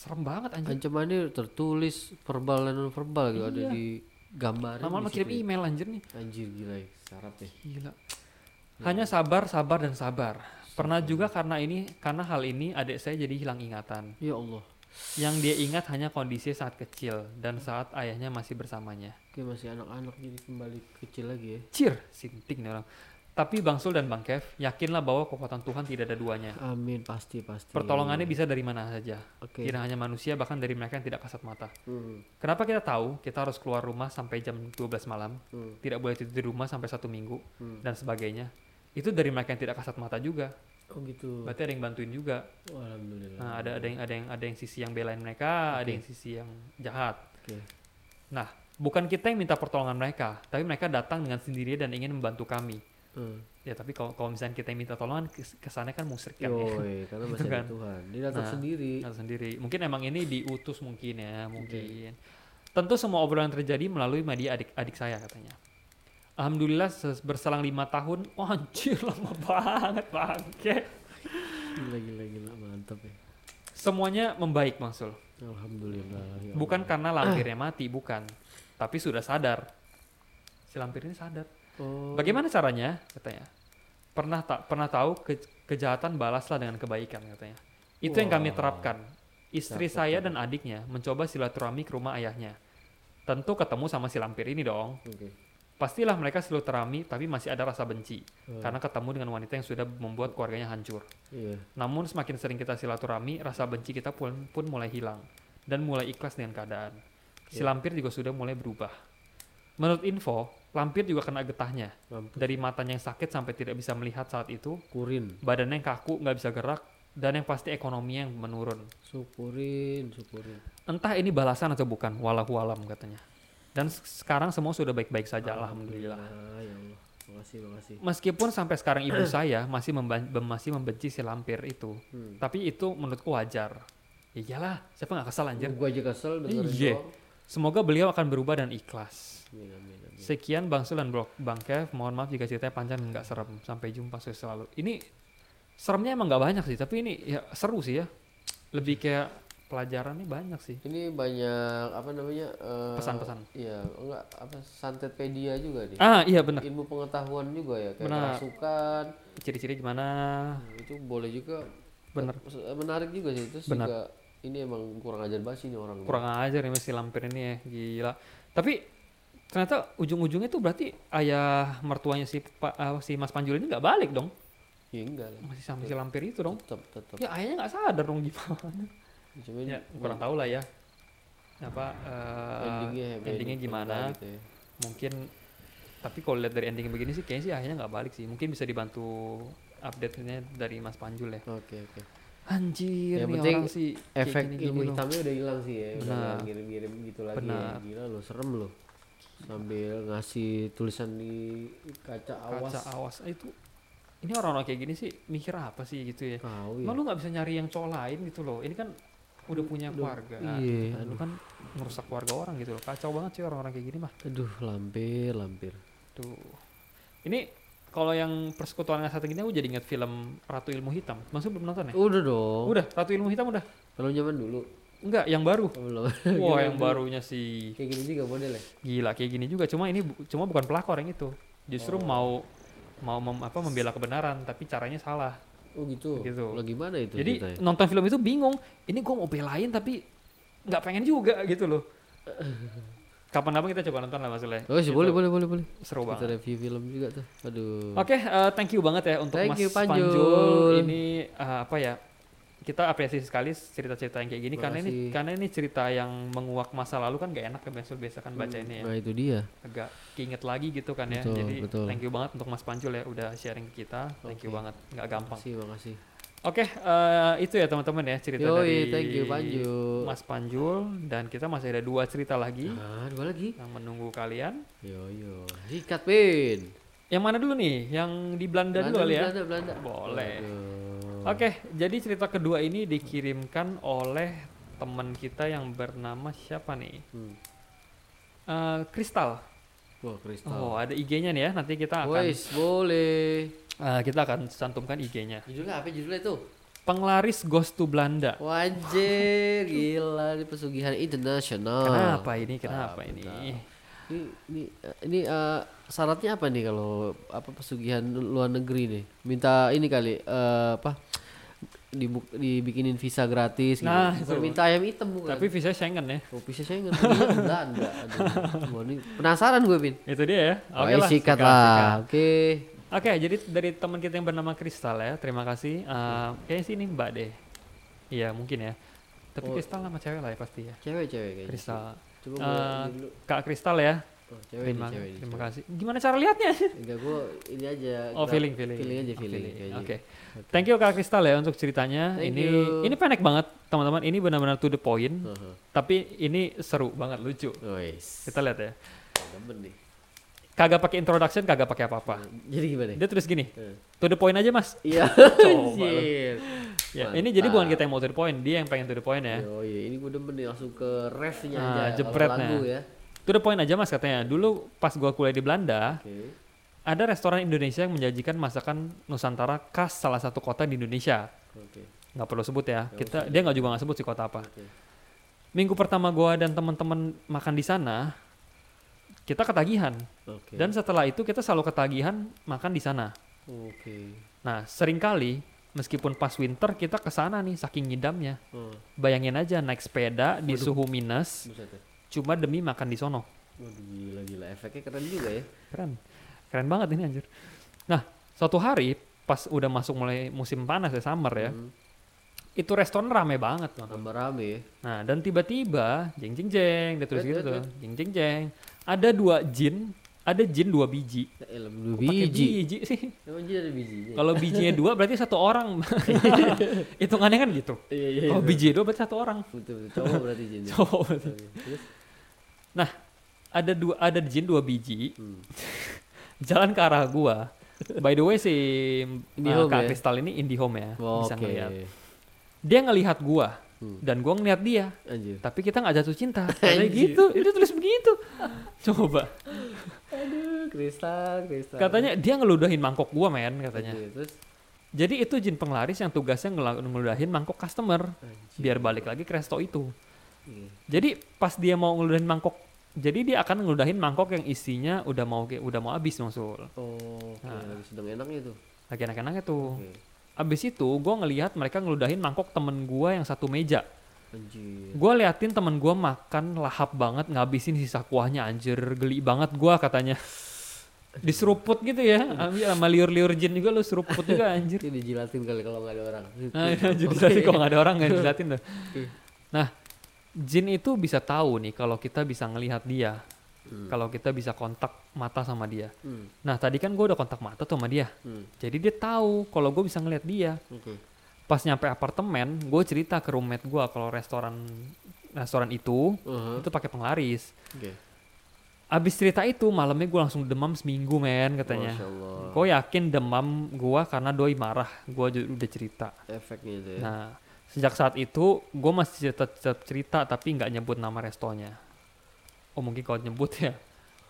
Speaker 2: Serem banget anjir.
Speaker 1: ancamannya tertulis verbal dan non verbal gitu ada
Speaker 2: Iya.
Speaker 1: di gambar
Speaker 2: Lama-lama kirim email anjir nih.
Speaker 1: anjir gila ya sarap ya
Speaker 2: Gila. Hanya sabar, sabar dan sabar. Pernah juga karena ini, karena hal ini adik saya jadi hilang ingatan.
Speaker 1: ya Allah
Speaker 2: Yang dia ingat hanya kondisi saat kecil dan saat ayahnya masih bersamanya.
Speaker 1: Oke masih anak-anak jadi kembali kecil lagi ya.
Speaker 2: Cir, sinting nih orang. Tapi Bang Sul dan Bang Kev, yakinlah bahwa kekuatan Tuhan tidak ada duanya.
Speaker 1: Amin pasti pasti.
Speaker 2: Pertolongannya bisa dari mana saja.
Speaker 1: Oke.
Speaker 2: Tidak hanya manusia, bahkan dari mereka yang tidak kasat mata.
Speaker 1: Hmm,
Speaker 2: Kenapa kita tahu kita harus keluar rumah sampai jam 12 malam,
Speaker 1: hmm,
Speaker 2: tidak boleh tidur di rumah sampai satu minggu,
Speaker 1: hmm.
Speaker 2: dan sebagainya. Itu dari mereka yang tidak kasat mata juga.
Speaker 1: Oh gitu.
Speaker 2: Berarti ada yang bantuin juga.
Speaker 1: Oh, Alhamdulillah.
Speaker 2: Nah, ada ada yang ada yang ada yang sisi yang belain mereka, ada
Speaker 1: Oke.
Speaker 2: yang sisi yang jahat.
Speaker 1: Oke.
Speaker 2: Nah, bukan kita yang minta pertolongan mereka, tapi mereka datang dengan sendiri dan ingin membantu kami.
Speaker 1: Hmm.
Speaker 2: Ya, tapi kalau kalau misalnya kita minta tolongan kes- kesannya kan musrik kan ya.
Speaker 1: Yoi, karena masih
Speaker 2: kan.
Speaker 1: Tuhan. Dia datang
Speaker 2: Nah.
Speaker 1: sendiri.
Speaker 2: Datang sendiri. Mungkin emang ini diutus mungkin ya, mungkin. Tentu semua obrolan terjadi melalui media adik-adik saya katanya. Alhamdulillah berselang lima tahun, oh, anjir lama banget bangke.
Speaker 1: Gila gila gila mantap ya.
Speaker 2: Semuanya membaik Bang Sul.
Speaker 1: Alhamdulillah. ya
Speaker 2: Bukan karena lampirnya mati, bukan. Tapi sudah sadar. Si lampir ini sadar.
Speaker 1: Oh.
Speaker 2: Bagaimana caranya? Katanya. Pernah tak pernah tahu ke- kejahatan balaslah dengan kebaikan katanya. Itu yang kami terapkan. Istri saya dan adiknya mencoba silaturahmi ke rumah ayahnya. Tentu ketemu sama si lampir ini dong.
Speaker 1: Oke.
Speaker 2: Pastilah mereka silaturahmi tapi masih ada rasa benci
Speaker 1: Hmm.
Speaker 2: karena ketemu dengan wanita yang sudah membuat keluarganya hancur.
Speaker 1: Iya.
Speaker 2: Namun semakin sering kita silaturahmi, rasa benci kita pun, pun mulai hilang dan mulai ikhlas dengan keadaan. Si
Speaker 1: Iya.
Speaker 2: lampir juga sudah mulai berubah. Menurut info, lampir juga kena getahnya.
Speaker 1: Mampus.
Speaker 2: Dari matanya yang sakit sampai tidak bisa melihat saat itu,
Speaker 1: Syukurin.
Speaker 2: badannya yang kaku, nggak bisa gerak, dan yang pasti ekonominya yang menurun.
Speaker 1: Syukurin, syukurin.
Speaker 2: Entah ini balasan atau bukan, walahu alam katanya. Dan sekarang semua sudah baik-baik saja, alhamdulillah.
Speaker 1: Ya Allah. Makasih, makasih.
Speaker 2: Meskipun sampai sekarang ibu saya masih memban- masih membenci si lampir itu,
Speaker 1: Hmm.
Speaker 2: tapi itu menurutku wajar. Ya iyalah, siapa nggak kesal anjir?
Speaker 1: Gua aja kesel
Speaker 2: Iya. Semoga beliau akan berubah dan ikhlas.
Speaker 1: Amin, amin.
Speaker 2: Sekian Bang Sul dan Bro- Bang Kev, mohon maaf jika ceritanya panjang nggak serem. Sampai jumpa sukses selalu. Ini seremnya emang nggak banyak sih, tapi ini ya seru sih ya. Lebih kayak pelajarannya banyak sih.
Speaker 1: Ini banyak apa namanya? eh,
Speaker 2: Pesan-pesan.
Speaker 1: Iya, enggak apa santetpedia juga nih.
Speaker 2: Ah iya benar.
Speaker 1: Ilmu pengetahuan juga ya, kayak
Speaker 2: Benar.
Speaker 1: kerasukan.
Speaker 2: Ciri-ciri gimana?
Speaker 1: Nah, itu boleh juga
Speaker 2: Bener.
Speaker 1: eh, menarik juga sih terus
Speaker 2: Benar.
Speaker 1: juga ini emang kurang ajar banget sih ini orang
Speaker 2: Kurang ajar ya si lampir ini ya, gila. Tapi ternyata ujung-ujungnya tuh berarti ayah mertuanya si Pak ah, si Mas Panjul ini nggak balik dong.
Speaker 1: ya enggak lah
Speaker 2: Masih sama si lampir itu dong.
Speaker 1: tetap tetap
Speaker 2: Ya ayahnya nggak sadar dong gimana.
Speaker 1: cuma
Speaker 2: Ya, kurang tahu lah ya. Apa eh,
Speaker 1: endingnya
Speaker 2: endingnya
Speaker 1: ending
Speaker 2: gimana?
Speaker 1: gitu ya.
Speaker 2: mungkin tapi kalau lihat dari ending begini sih kayaknya sih akhirnya nggak balik sih mungkin bisa dibantu update-nya dari Mas Panjul ya
Speaker 1: oke oke
Speaker 2: anjir
Speaker 1: Yang
Speaker 2: nih orang sih
Speaker 1: efek ilmu hitamnya udah hilang sih ya
Speaker 2: Benar.
Speaker 1: ngirim-ngirim gitu lagi ya. Gila lo serem lo sambil ngasih tulisan di kaca awas
Speaker 2: kaca awas. Ah, itu ini orang-orang kayak gini sih mikir apa sih gitu ya? Emang
Speaker 1: ya.
Speaker 2: Lu nggak bisa nyari yang cowok lain gitu loh? Ini kan udah punya
Speaker 1: Udah-
Speaker 2: keluarga.
Speaker 1: iya,
Speaker 2: Nah, lu kan merusak keluarga orang gitu loh. Kacau banget sih orang-orang kayak gini mah.
Speaker 1: Aduh lampir lampir.
Speaker 2: Tuh. Ini kalau yang persekutuan yang satu gini aku jadi ingat film Ratu Ilmu Hitam. Masuk belum nonton ya?
Speaker 1: Udah dong.
Speaker 2: Udah Ratu Ilmu Hitam udah.
Speaker 1: Kalau zaman dulu
Speaker 2: enggak yang baru
Speaker 1: oh, belum
Speaker 2: Wah yang
Speaker 1: dulu.
Speaker 2: barunya sih
Speaker 1: kayak gini juga model ya
Speaker 2: gila kayak gini juga cuma ini bu- cuma bukan pelakor yang itu justru
Speaker 1: Oh.
Speaker 2: mau mau mem- apa membela kebenaran tapi caranya salah
Speaker 1: Oh gitu.
Speaker 2: Gitu.
Speaker 1: Lagi mana itu?
Speaker 2: Jadi
Speaker 1: ceritanya?
Speaker 2: nonton film itu bingung. Ini gue mau belain tapi nggak pengen juga gitu loh. Kapan-kapan kita coba nonton lah Mas Ule.
Speaker 1: Oh sih
Speaker 2: Gitu.
Speaker 1: boleh boleh boleh boleh.
Speaker 2: Seru
Speaker 1: Kita
Speaker 2: banget.
Speaker 1: review film juga tuh. Aduh.
Speaker 2: Oke, eh, thank you banget ya untuk
Speaker 1: Thank
Speaker 2: Mas
Speaker 1: you,
Speaker 2: Panjul.
Speaker 1: Panjul.
Speaker 2: Ini eh, apa ya? Kita apresiasi sekali cerita-cerita yang kayak gini karena ini karena ini cerita yang menguak masa lalu kan gak enak kan biasa biasa kan baca ini ya.
Speaker 1: Nah itu dia.
Speaker 2: Agak keinget lagi gitu kan ya.
Speaker 1: Betul,
Speaker 2: Jadi
Speaker 1: betul.
Speaker 2: thank you banget untuk Mas Panjul ya udah sharing ke kita. Thank you banget. nggak gampang.
Speaker 1: Makasih makasih.
Speaker 2: Oke, eh, itu ya teman-teman ya cerita
Speaker 1: Yoi,
Speaker 2: dari
Speaker 1: thank you Panjul.
Speaker 2: Mas Panjul dan kita masih ada dua cerita lagi
Speaker 1: Ah dua lagi.
Speaker 2: yang menunggu kalian.
Speaker 1: Yo yo. Sikat pin.
Speaker 2: Yang mana dulu nih? Yang di Belanda, dulu kali ya?
Speaker 1: Belanda, Belanda.
Speaker 2: Boleh.
Speaker 1: Aduh.
Speaker 2: Oke, jadi cerita kedua ini dikirimkan oleh teman kita yang bernama siapa nih?
Speaker 1: Hmm.
Speaker 2: Eh, Kristal.
Speaker 1: Wah kristal.
Speaker 2: Oh, ada IG-nya nih ya. Nanti kita akan
Speaker 1: Wais boleh.
Speaker 2: eh, kita akan cantumkan IG-nya.
Speaker 1: Judulnya apa judulnya itu?
Speaker 2: Penglaris Ghost to Belanda.
Speaker 1: Wajir, gila ini pesugihan internasional.
Speaker 2: Kenapa ini? Kenapa
Speaker 1: Ah,
Speaker 2: ini?
Speaker 1: Ini ini eh, ini eh, syaratnya apa nih kalau apa pesugihan luar negeri nih? Minta ini kali eh, apa? Dibu- dibikinin visa gratis gitu.
Speaker 2: Nah,
Speaker 1: Bukan
Speaker 2: itu.
Speaker 1: minta ayam hitam bukan.
Speaker 2: Tapi visa Schengen ya.
Speaker 1: oh, visa nggak Belanda. Aduh. Penasaran gue, Bin.
Speaker 2: Itu dia ya. Oke
Speaker 1: Oke
Speaker 2: lah.
Speaker 1: sikat
Speaker 2: sikat,
Speaker 1: lah. Oke.
Speaker 2: Oke, jadi dari teman kita yang bernama Kristal ya, terima kasih. Eh, kayaknya sih ini Mbak deh. Iya mungkin ya. Tapi
Speaker 1: Oh.
Speaker 2: Kristal nama cewek lah ya pasti ya.
Speaker 1: Cewek-cewek kayaknya.
Speaker 2: Kristal.
Speaker 1: Coba dulu.
Speaker 2: Kak Kristal ya.
Speaker 1: Oh, cewek
Speaker 2: Terima,
Speaker 1: nih, cewek
Speaker 2: terima
Speaker 1: cewek.
Speaker 2: kasih. Gimana cara lihatnya?
Speaker 1: Enggak gue ini aja.
Speaker 2: Oh feeling feeling.
Speaker 1: Feeling aja
Speaker 2: Oh,
Speaker 1: feeling.
Speaker 2: Oke. Thank you Kak Kristal ya untuk ceritanya.
Speaker 1: Thank
Speaker 2: ini
Speaker 1: you.
Speaker 2: ini pendek banget teman-teman. Ini benar-benar to the point.
Speaker 1: Heeh.
Speaker 2: Tapi ini seru banget lucu.
Speaker 1: Wes.
Speaker 2: Kita lihat ya.
Speaker 1: Demen nih.
Speaker 2: Kagak pakai introduction, kagak pakai apa-apa.
Speaker 1: Jadi gimana?
Speaker 2: Dia tulis gini,
Speaker 1: Eh.
Speaker 2: to the point aja mas.
Speaker 1: Iya.
Speaker 2: Coba.
Speaker 1: Anjir.
Speaker 2: Ya,
Speaker 1: Mantap.
Speaker 2: ini jadi bukan kita yang mau to the point, dia yang pengen to the point ya.
Speaker 1: Oh iya, ini gue demen nih langsung ke refnya
Speaker 2: Ah,
Speaker 1: aja.
Speaker 2: jebretnya.
Speaker 1: lagu ya.
Speaker 2: To the point aja mas katanya. Dulu pas gua kuliah di Belanda,
Speaker 1: Oke.
Speaker 2: ada restoran Indonesia yang menyajikan masakan Nusantara khas salah satu kota di Indonesia.
Speaker 1: Oke.
Speaker 2: Nggak perlu sebut ya.
Speaker 1: Nggak
Speaker 2: Kita
Speaker 1: usah.
Speaker 2: dia nggak juga nggak sebut sih kota apa.
Speaker 1: Oke.
Speaker 2: Minggu pertama gua dan teman-teman makan di sana, kita ketagihan.
Speaker 1: Oke.
Speaker 2: Dan setelah itu kita selalu ketagihan makan di sana.
Speaker 1: Oke.
Speaker 2: Nah, sering kali meskipun pas winter kita ke sana nih saking ngidamnya.
Speaker 1: Oh,
Speaker 2: Bayangin aja naik sepeda di
Speaker 1: Waduh.
Speaker 2: suhu minus
Speaker 1: buset.
Speaker 2: Cuma demi makan di sono.
Speaker 1: Waduh gila gila efeknya keren juga ya.
Speaker 2: Keren. Keren banget ini anjir. Nah, suatu hari pas udah masuk mulai musim panas ya summer ya.
Speaker 1: Hmm.
Speaker 2: Itu restoran rame banget loh.
Speaker 1: Tambah rame ya.
Speaker 2: Nah, dan tiba-tiba jeng jeng jeng dia tulis gitu tuh. Jeng jeng jeng. Ada dua jin, ada jin dua biji.
Speaker 1: Ya dua biji.
Speaker 2: biji sih.
Speaker 1: Emang jadi ada bijinya.
Speaker 2: Kalau bijinya dua berarti satu orang. Hitungannya kan gitu.
Speaker 1: Iya iya.
Speaker 2: Kalau
Speaker 1: iya.
Speaker 2: biji dua berarti satu orang.
Speaker 1: Betul betul. Coba berarti jinnya.
Speaker 2: Cowok berarti.
Speaker 1: Terus?
Speaker 2: Ada dua ada jin dua biji
Speaker 1: Hmm.
Speaker 2: jalan ke arah gua. By the way si uh, Kak
Speaker 1: ya?
Speaker 2: Kristal ini Indihome ya, bisa
Speaker 1: Oke.
Speaker 2: ngeliat. Dia ngelihat gua
Speaker 1: Hmm.
Speaker 2: dan gua ngeliat dia.
Speaker 1: Anjir.
Speaker 2: Tapi kita nggak jatuh cinta. Kayak
Speaker 1: Anjir.
Speaker 2: gitu. Itu tulis begitu. Coba.
Speaker 1: Aduh, kristal, kristal.
Speaker 2: Katanya dia ngeludahin mangkok gua men katanya.
Speaker 1: Oke, terus
Speaker 2: Jadi itu jin penglaris yang tugasnya ngeludahin mangkok customer
Speaker 1: anjir.
Speaker 2: biar balik lagi ke resto itu.
Speaker 1: Iya.
Speaker 2: Jadi pas dia mau ngeludahin mangkok, jadi dia akan ngeludahin mangkok yang isinya udah mau udah mau habis maksud.
Speaker 1: Oh,
Speaker 2: Nah.
Speaker 1: lagi sedang enaknya tuh.
Speaker 2: Lagi enak-enaknya tuh.
Speaker 1: Oke.
Speaker 2: Abis itu gue ngelihat mereka ngeludahin mangkok temen gua yang satu meja.
Speaker 1: Anjir.
Speaker 2: Gue liatin temen gua makan lahap banget ngabisin sisa kuahnya anjir geli banget gua katanya. Diseruput gitu ya, ambil sama liur-liur jin juga lu seruput juga anjir.
Speaker 1: Ini dijilatin kali kalau nggak ada orang.
Speaker 2: Nah, jadi kalau nggak ada orang nggak dilatin tuh. Nah, jin itu bisa tahu nih kalau kita bisa ngelihat dia,
Speaker 1: Hmm.
Speaker 2: kalau kita bisa kontak mata sama dia.
Speaker 1: Hmm.
Speaker 2: Nah, tadi kan gue udah kontak mata tuh sama dia,
Speaker 1: Hmm.
Speaker 2: jadi dia tahu kalau gue bisa ngelihat dia.
Speaker 1: Oke.
Speaker 2: Pas nyampe apartemen, gue cerita ke roommate gue kalau restoran restoran itu
Speaker 1: Uh-huh.
Speaker 2: itu pakai penglaris.
Speaker 1: Oke.
Speaker 2: Abis cerita itu malamnya gue langsung demam seminggu men katanya. Gue yakin demam gue karena doi marah. Gue udah cerita.
Speaker 1: Efeknya itu ya.
Speaker 2: Nah, sejak saat itu gue masih tetap, tetap cerita tapi nggak nyebut nama restonya. Oh mungkin kalau nyebut ya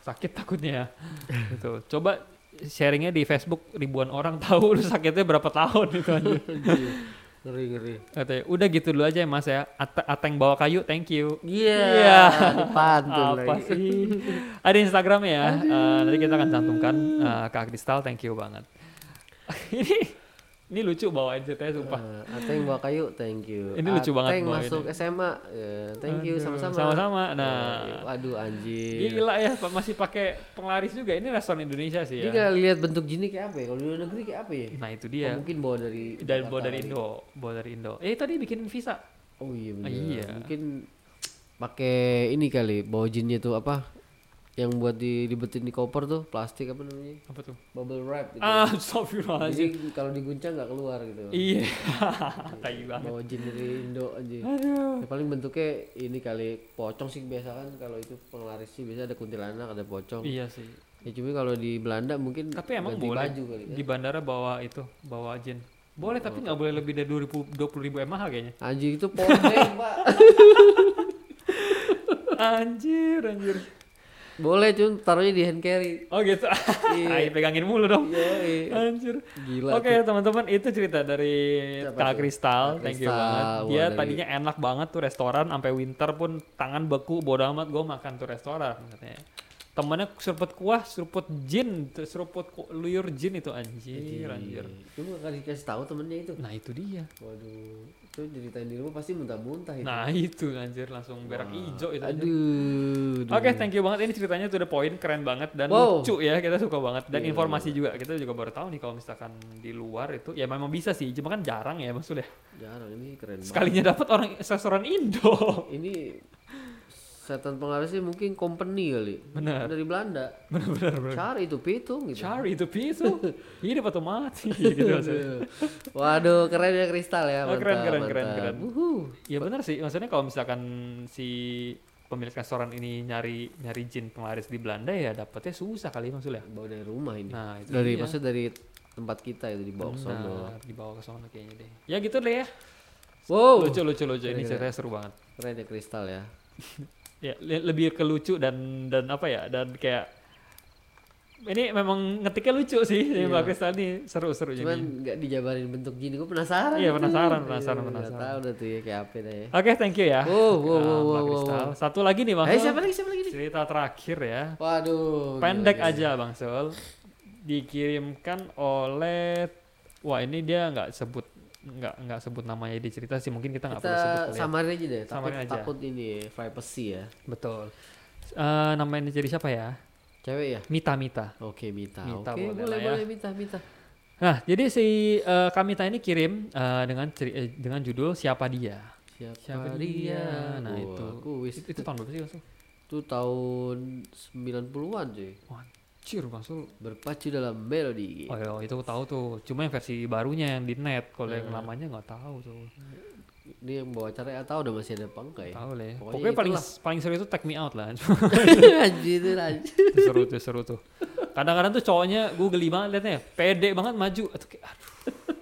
Speaker 2: sakit takutnya ya. gitu. Coba sharingnya di Facebook ribuan orang tahu lu sakitnya berapa tahun itu aja.
Speaker 1: Anjir. ngeri ngeri.
Speaker 2: Katanya, udah gitu dulu aja ya mas ya. At Ateng bawa kayu, thank you.
Speaker 1: Iya.
Speaker 2: Iya.
Speaker 1: Pantun
Speaker 2: Apa
Speaker 1: lagi.
Speaker 2: sih? Ada Instagram ya. Eh, nanti kita akan cantumkan eh, Kak Kristal, thank you banget. Ini Ini lucu bawain ceritanya sumpah.
Speaker 1: Eh, Ateng bawa kayu, thank you.
Speaker 2: Ini lucu banget
Speaker 1: Ateng masuk SMA, ya, thank you sama-sama.
Speaker 2: Sama-sama.
Speaker 1: Eh,
Speaker 2: Nah,
Speaker 1: waduh anjir.
Speaker 2: gila ya Pak, masih pakai penglaris juga. Ini restoran Indonesia sih
Speaker 1: Dia
Speaker 2: ya.
Speaker 1: nggak lihat bentuk gini kayak apa ya? Kalau di luar negeri kayak apa ya?
Speaker 2: Nah, itu
Speaker 1: Oh,
Speaker 2: dia.
Speaker 1: mungkin bawa dari
Speaker 2: Dan bawa dari. Indo, bawa dari Indo. Eh, tadi bikin visa.
Speaker 1: Oh iya benar.
Speaker 2: iya.
Speaker 1: Mungkin pakai ini kali, bawa jinnya tuh apa? Yang buat di dibetin di koper tuh, plastik apa namanya?
Speaker 2: Apa tuh?
Speaker 1: Bubble wrap gitu.
Speaker 2: Ah, astagfirullahaladzim.
Speaker 1: Jadi kalau diguncang nggak keluar gitu.
Speaker 2: Iya. Tai banget.
Speaker 1: Bawa jin dari Indo aja.
Speaker 2: Aduh.
Speaker 1: Ya, paling bentuknya ini kali pocong sih biasa kan kalau itu penglaris sih biasa ada kuntilanak ada pocong.
Speaker 2: Iya sih.
Speaker 1: Ya cuma kalau di Belanda mungkin
Speaker 2: Tapi emang boleh
Speaker 1: baju kali ya.
Speaker 2: di bandara bawa itu, bawa jin. Boleh tapi nggak boleh lebih dari 2000 20 ribu mAh kayaknya.
Speaker 1: Anjing itu podeng, Pak.
Speaker 2: Anjir, anjir.
Speaker 1: Boleh cuman taruhnya di hand carry.
Speaker 2: Oh gitu.
Speaker 1: Iya.
Speaker 2: Ayo pegangin mulu dong.
Speaker 1: Iya,
Speaker 2: Anjir.
Speaker 1: gila.
Speaker 2: Oke teman-teman itu cerita dari Kak? Kristal, thank you banget. Dia
Speaker 1: dari-
Speaker 2: tadinya enak banget tuh restoran, sampai winter pun tangan beku, bodo amat gue makan tuh restoran katanya. Temennya seruput kuah, seruput jin, seruput luyur jin itu anjir, anjir.
Speaker 1: Itu gak dikasih tahu temennya itu.
Speaker 2: Nah itu dia.
Speaker 1: Waduh, itu ceritain di rumah pasti muntah-muntah itu.
Speaker 2: Nah itu anjir langsung berak hijau itu.
Speaker 1: Aduh.
Speaker 2: Oke, thank you banget. Ini ceritanya tuh the point, keren banget dan
Speaker 1: Wow.
Speaker 2: lucu ya. Kita suka banget dan
Speaker 1: Iya,
Speaker 2: informasi juga. Kita juga baru tahu nih kalau misalkan di luar itu ya memang bisa sih, cuma kan jarang ya maksudnya.
Speaker 1: Jarang ini keren banget.
Speaker 2: Sekalinya dapat orang restoran Indo.
Speaker 1: Ini setan penglarisnya mungkin company kali.
Speaker 2: Benar.
Speaker 1: Dari Belanda.
Speaker 2: Benar-benar. benar.
Speaker 1: Cari itu pitung gitu.
Speaker 2: Cari itu pisu. Hidup atau mati gitu maksudnya.
Speaker 1: Waduh, keren ya kristal ya.
Speaker 2: Oh,
Speaker 1: Mantap,
Speaker 2: keren, keren, keren,
Speaker 1: mantap.
Speaker 2: keren.
Speaker 1: Wuhu.
Speaker 2: Ya benar sih. Maksudnya kalau misalkan si pemilik restoran ini nyari nyari jin penglaris di Belanda ya dapetnya susah kali maksudnya.
Speaker 1: Bawa dari rumah ini.
Speaker 2: Nah, itu
Speaker 1: dari
Speaker 2: dia.
Speaker 1: maksudnya dari tempat kita itu dibawa ke.
Speaker 2: Benar, dibawa ke sana kayaknya deh. Ya gitu deh ya.
Speaker 1: Wow.
Speaker 2: Lucu lucu lucu ini
Speaker 1: Keren,
Speaker 2: ceritanya seru banget.
Speaker 1: Keren ya kristal ya.
Speaker 2: Ya le- lebih ke lucu dan dan apa ya dan kayak ini memang ngetiknya lucu sih
Speaker 1: Iya.
Speaker 2: si Mbak Kristal ini seru-seru
Speaker 1: Cuman nggak dijabarin bentuk gini, gue penasaran.
Speaker 2: Iya, penasaran,
Speaker 1: Iya,
Speaker 2: penasaran,
Speaker 1: nggak
Speaker 2: penasaran.
Speaker 1: tahu dah tuh ya kayak apa dah ya.
Speaker 2: Oke, thank you ya.
Speaker 1: Wow, wow, wow, wow, wow.
Speaker 2: Satu lagi nih Bang
Speaker 1: Eh siapa lagi siapa lagi nih?
Speaker 2: Cerita terakhir ya.
Speaker 1: Waduh.
Speaker 2: Pendek
Speaker 1: gila, gila.
Speaker 2: aja Bang Sul. Dikirimkan oleh wah ini dia nggak sebut nggak nggak sebut namanya di cerita sih mungkin kita nggak perlu sebut
Speaker 1: samarin aja deh. Takut,
Speaker 2: Samarin aja.
Speaker 1: takut ini privacy ya.
Speaker 2: Betul. Eh namanya jadi siapa ya?
Speaker 1: Cewek ya?
Speaker 2: Mita Mita.
Speaker 1: Oke, Mita.
Speaker 2: Mita
Speaker 1: Oke,
Speaker 2: boleh
Speaker 1: boleh,
Speaker 2: lah ya.
Speaker 1: boleh Mita, Mita.
Speaker 2: Nah, jadi si eh, Kamita ini kirim eh, dengan ceri- eh, dengan judul siapa dia.
Speaker 1: Siapa,
Speaker 2: Siapa
Speaker 1: dia?
Speaker 2: dia? Nah,
Speaker 1: Wah,
Speaker 2: itu.
Speaker 1: Aku
Speaker 2: Itu, itu tahun berapa sih,
Speaker 1: itu tahun 90-an cuy.
Speaker 2: Bang Sul.
Speaker 1: Berpacu dalam melodi.
Speaker 2: Oh, iya, itu aku tahu tuh. Cuma yang versi barunya yang di net. Kalau yang lamanya nggak tahu tuh.
Speaker 1: Ini yang bawa acara ya tahu udah masih ada ya?
Speaker 2: Tahu lah ya.
Speaker 1: Pokoknya
Speaker 2: Pokoknya, paling
Speaker 1: itulah.
Speaker 2: paling seru itu take me out lah.
Speaker 1: anjir itu
Speaker 2: seru tuh, seru tuh. Kadang-kadang tuh cowoknya gue geli banget liatnya, pede banget maju. Kayak, aduh.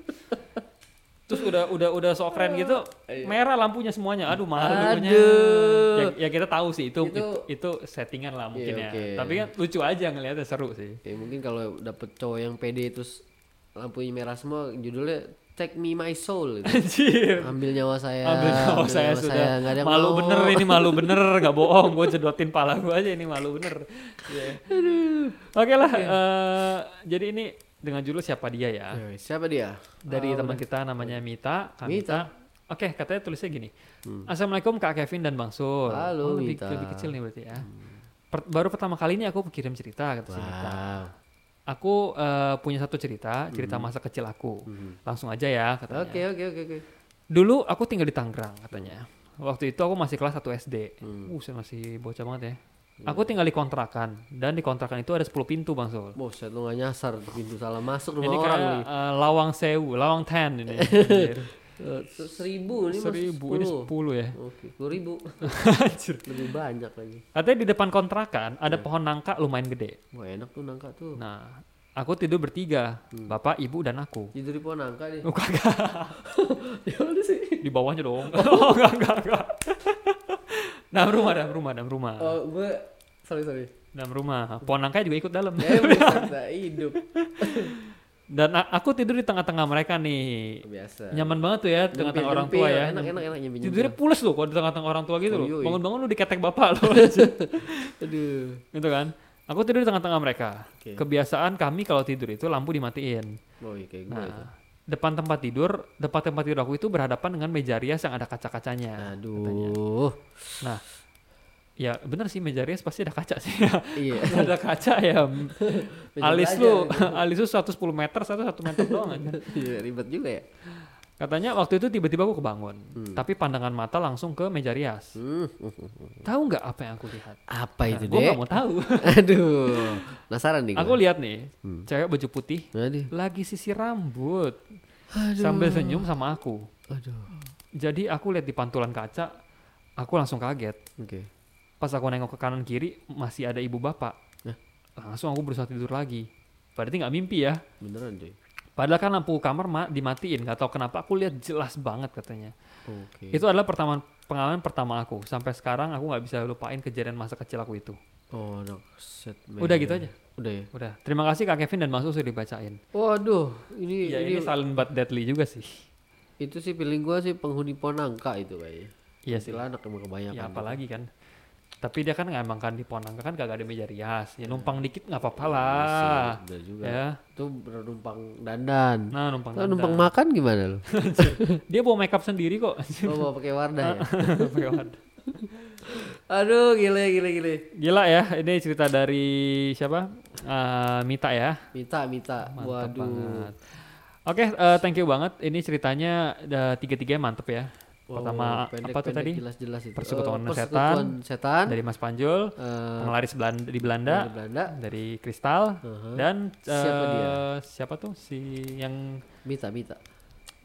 Speaker 2: Terus udah udah udah sok keren gitu, merah lampunya semuanya. Aduh, mahal dulunya. Ya, ya kita tahu sih itu, itu
Speaker 1: Itu-
Speaker 2: itu settingan lah mungkin
Speaker 1: Iya,
Speaker 2: ya.
Speaker 1: oke.
Speaker 2: Tapi kan lucu aja ngeliatnya seru sih.
Speaker 1: Ya mungkin kalau dapet cowok yang pede terus lampunya merah semua judulnya Take Me My Soul gitu.
Speaker 2: Anjir.
Speaker 1: Ambil nyawa saya.
Speaker 2: Ambil nyawa saya sudah
Speaker 1: nggak ada
Speaker 2: malu
Speaker 1: mau.
Speaker 2: bener ini malu bener nggak bohong gue jedotin pala gue aja ini malu bener Iya. oke lah eh, jadi ini dengan judul siapa dia ya
Speaker 1: Eh, siapa dia?
Speaker 2: dari
Speaker 1: Ah,
Speaker 2: teman
Speaker 1: udah.
Speaker 2: kita namanya Mita Kak
Speaker 1: Mita.
Speaker 2: Mita oke katanya tulisnya gini Assalamualaikum Kak Kevin dan Bang Sul
Speaker 1: Halo,
Speaker 2: Oh, lebih,
Speaker 1: Mita.
Speaker 2: lebih kecil nih berarti ya Per- baru pertama kali ini aku kirim cerita kata si Mita
Speaker 1: Wow.
Speaker 2: aku eh, punya satu cerita cerita masa kecil aku langsung aja ya katanya
Speaker 1: Oke oke oke oke.
Speaker 2: Dulu aku tinggal di Tangerang katanya. Waktu itu aku masih kelas 1 SD.
Speaker 1: Hmm.
Speaker 2: Uh, saya masih bocah banget ya. Aku tinggal di kontrakan dan di kontrakan itu ada 10 pintu Bang Sul.
Speaker 1: Buset lu gak nyasar pintu salah masuk rumah
Speaker 2: Ini
Speaker 1: orang
Speaker 2: kayak
Speaker 1: nih.
Speaker 2: eh, lawang sewu, lawang ten ini.
Speaker 1: Eh, se- seribu ini
Speaker 2: Seribu, ini
Speaker 1: sepuluh.
Speaker 2: 10 ya.
Speaker 1: Oke, sepuluh ribu.
Speaker 2: Anjir.
Speaker 1: Lebih banyak lagi.
Speaker 2: Katanya di depan kontrakan ada pohon nangka lumayan gede.
Speaker 1: Wah enak tuh nangka tuh.
Speaker 2: Nah, aku tidur bertiga, bapak, ibu, dan aku.
Speaker 1: Tidur di pohon nangka nih.
Speaker 2: Oh, kagak.
Speaker 1: Ya udah sih.
Speaker 2: Di bawahnya dong. oh, enggak, enggak, enggak. dalam rumah, dalam rumah, dalam rumah.
Speaker 1: Oh gue sorry sorry.
Speaker 2: Dalam rumah. Pohon nangka juga ikut dalam.
Speaker 1: Ya bisa hidup.
Speaker 2: Dan aku tidur di tengah-tengah mereka nih.
Speaker 1: Biasa.
Speaker 2: Nyaman banget tuh ya tengah-tengah orang tua ya.
Speaker 1: Enak enak enak nyempil.
Speaker 2: Tidurnya pules loh kalau di tengah-tengah orang tua gitu
Speaker 1: Oh,
Speaker 2: loh. Bangun-bangun lu diketek bapak loh.
Speaker 1: Aduh.
Speaker 2: gitu kan. Aku tidur di tengah-tengah mereka.
Speaker 1: Oke.
Speaker 2: Kebiasaan kami kalau tidur itu lampu dimatiin.
Speaker 1: Oh iya kayak gue itu.
Speaker 2: Nah, depan tempat tidur, depan tempat tidur aku itu berhadapan dengan meja rias yang ada kaca-kacanya.
Speaker 1: Aduh.
Speaker 2: Nah, ya bener sih meja rias pasti ada kaca sih.
Speaker 1: Iya.
Speaker 2: Kalau ada kaca ya alis lu alis lu 110 meter satu satu meter doang aja.
Speaker 1: Iya, ribet juga ya.
Speaker 2: Katanya waktu itu tiba-tiba aku kebangun, tapi pandangan mata langsung ke meja rias.
Speaker 1: Hmm.
Speaker 2: Tahu nggak apa yang aku lihat?
Speaker 1: Apa itu
Speaker 2: gue
Speaker 1: deh?
Speaker 2: nggak mau tahu.
Speaker 1: Aduh. Penasaran nih
Speaker 2: aku
Speaker 1: gua.
Speaker 2: lihat nih, cewek baju putih
Speaker 1: Aduh.
Speaker 2: lagi sisir rambut sambil senyum sama aku.
Speaker 1: Aduh.
Speaker 2: Jadi aku lihat di pantulan kaca, aku langsung kaget.
Speaker 1: Oke.
Speaker 2: Pas aku nengok ke kanan kiri masih ada ibu bapak.
Speaker 1: Hah?
Speaker 2: Langsung aku berusaha tidur lagi. Berarti nggak mimpi ya?
Speaker 1: Beneran cuy.
Speaker 2: Padahal kan lampu kamar ma- dimatiin, nggak tahu kenapa aku lihat jelas banget katanya.
Speaker 1: Oke.
Speaker 2: Itu adalah pertama pengalaman pertama aku. Sampai sekarang aku nggak bisa lupain kejadian masa kecil aku itu.
Speaker 1: Oh, anak set.
Speaker 2: Udah gitu aja.
Speaker 1: Udah ya.
Speaker 2: Udah. Terima kasih Kak Kevin dan Mas sudah dibacain.
Speaker 1: Waduh, ini
Speaker 2: Ya
Speaker 1: ini,
Speaker 2: ini silent but deadly juga sih.
Speaker 1: itu sih feeling gua sih penghuni Ponangka itu kayaknya.
Speaker 2: Iya sih.
Speaker 1: Kuntilanak emang kebanyakan.
Speaker 2: Ya apalagi kan. Tapi dia kan emang kan di Ponangka kan kagak ada meja rias. Ya numpang dikit nggak apa-apa
Speaker 1: Iya
Speaker 2: lah.
Speaker 1: bener juga.
Speaker 2: Ya.
Speaker 1: Itu numpang dandan.
Speaker 2: Nah numpang.
Speaker 1: Kalau
Speaker 2: dandan.
Speaker 1: numpang makan gimana lu?
Speaker 2: Dia bawa makeup sendiri kok.
Speaker 1: Oh, bawa pakai Wardah ya.
Speaker 2: Pakai wadah.
Speaker 1: Aduh, gile gile gile.
Speaker 2: Gila ya, ini cerita dari siapa? Eh, Mita ya.
Speaker 1: Mita, Mita.
Speaker 2: Mantap
Speaker 1: Waduh.
Speaker 2: banget. Oke, eh, thank you banget. Ini ceritanya eh, tiga-tiganya mantep ya. Pertama
Speaker 1: Wow, pendek,
Speaker 2: apa tuh
Speaker 1: pendek,
Speaker 2: tadi?
Speaker 1: Jelas-jelas itu.
Speaker 2: Persekutuan
Speaker 1: Eh,
Speaker 2: setan.
Speaker 1: setan.
Speaker 2: Dari Mas Panjul,
Speaker 1: eh,
Speaker 2: penglaris Belanda di Belanda,
Speaker 1: dari Belanda.
Speaker 2: dari Kristal,
Speaker 1: Uh-huh.
Speaker 2: dan
Speaker 1: Siapa
Speaker 2: eh,
Speaker 1: dia?
Speaker 2: siapa tuh si yang
Speaker 1: Mita, Mita.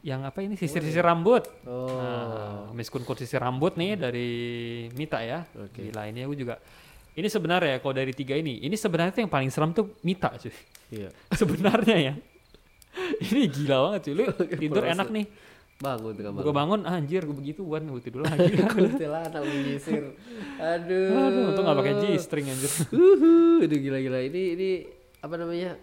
Speaker 2: yang apa ini sisir-sisir rambut.
Speaker 1: Oh.
Speaker 2: Nah, Miss Kun Kun sisir rambut nih dari Mita ya.
Speaker 1: Oke.
Speaker 2: Gila ini aku juga. Ini sebenarnya kalau dari tiga ini, ini sebenarnya tuh yang paling serem tuh Mita cuy.
Speaker 1: Iya.
Speaker 2: sebenarnya ya. ini gila banget cuy. Lu tidur enak nih.
Speaker 1: Bangun tuh kamar.
Speaker 2: Gue bangun, ah, anjir gue begitu buat gue tidur lagi.
Speaker 1: Kuntilanak menyisir. Aduh.
Speaker 2: Aduh, untung gak pakai G-string anjir.
Speaker 1: Uhuh, aduh gila-gila. Ini ini apa namanya?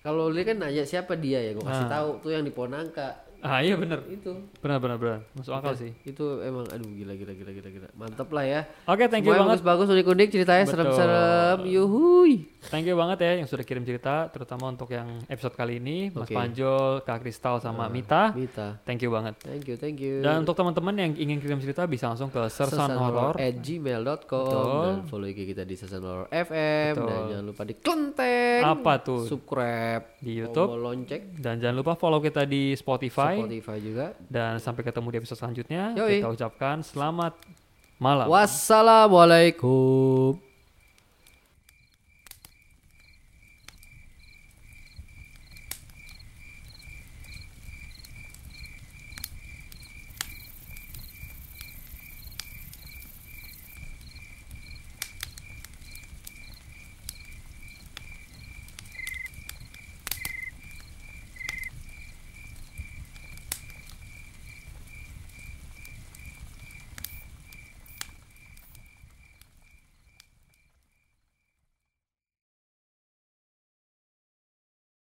Speaker 1: Kalau lu kan nanya siapa dia ya, gua kasih
Speaker 2: Nah.
Speaker 1: tahu tuh yang di Ponangka.
Speaker 2: Ah iya bener,
Speaker 1: Itu.
Speaker 2: benar benar benar, masuk akal sih.
Speaker 1: Itu emang aduh gila gila gila gila gila. Mantap lah ya.
Speaker 2: Oke, thank you
Speaker 1: Semuanya
Speaker 2: banget,
Speaker 1: bagus-bagus unik-unik ceritanya
Speaker 2: Betul.
Speaker 1: serem-serem. Yuhui.
Speaker 2: thank you banget ya yang sudah kirim cerita, terutama untuk yang episode kali ini, Mas
Speaker 1: Oke.
Speaker 2: Panjol, Kak Kristal sama Mita.
Speaker 1: Mita.
Speaker 2: Thank you banget.
Speaker 1: Thank you, thank you.
Speaker 2: Dan untuk teman-teman yang ingin kirim cerita bisa langsung ke Sersan Horror.
Speaker 1: at gmail.com dan follow IG kita di Sersan Horror FM dan jangan lupa di klenteng
Speaker 2: Apa tuh?
Speaker 1: subscribe
Speaker 2: Di YouTube.
Speaker 1: lonceng
Speaker 2: Dan jangan lupa follow kita di Spotify.
Speaker 1: Spotify juga
Speaker 2: Dan sampai ketemu di episode selanjutnya.
Speaker 1: Yoi.
Speaker 2: Kita ucapkan selamat malam.
Speaker 1: wassalamualaikum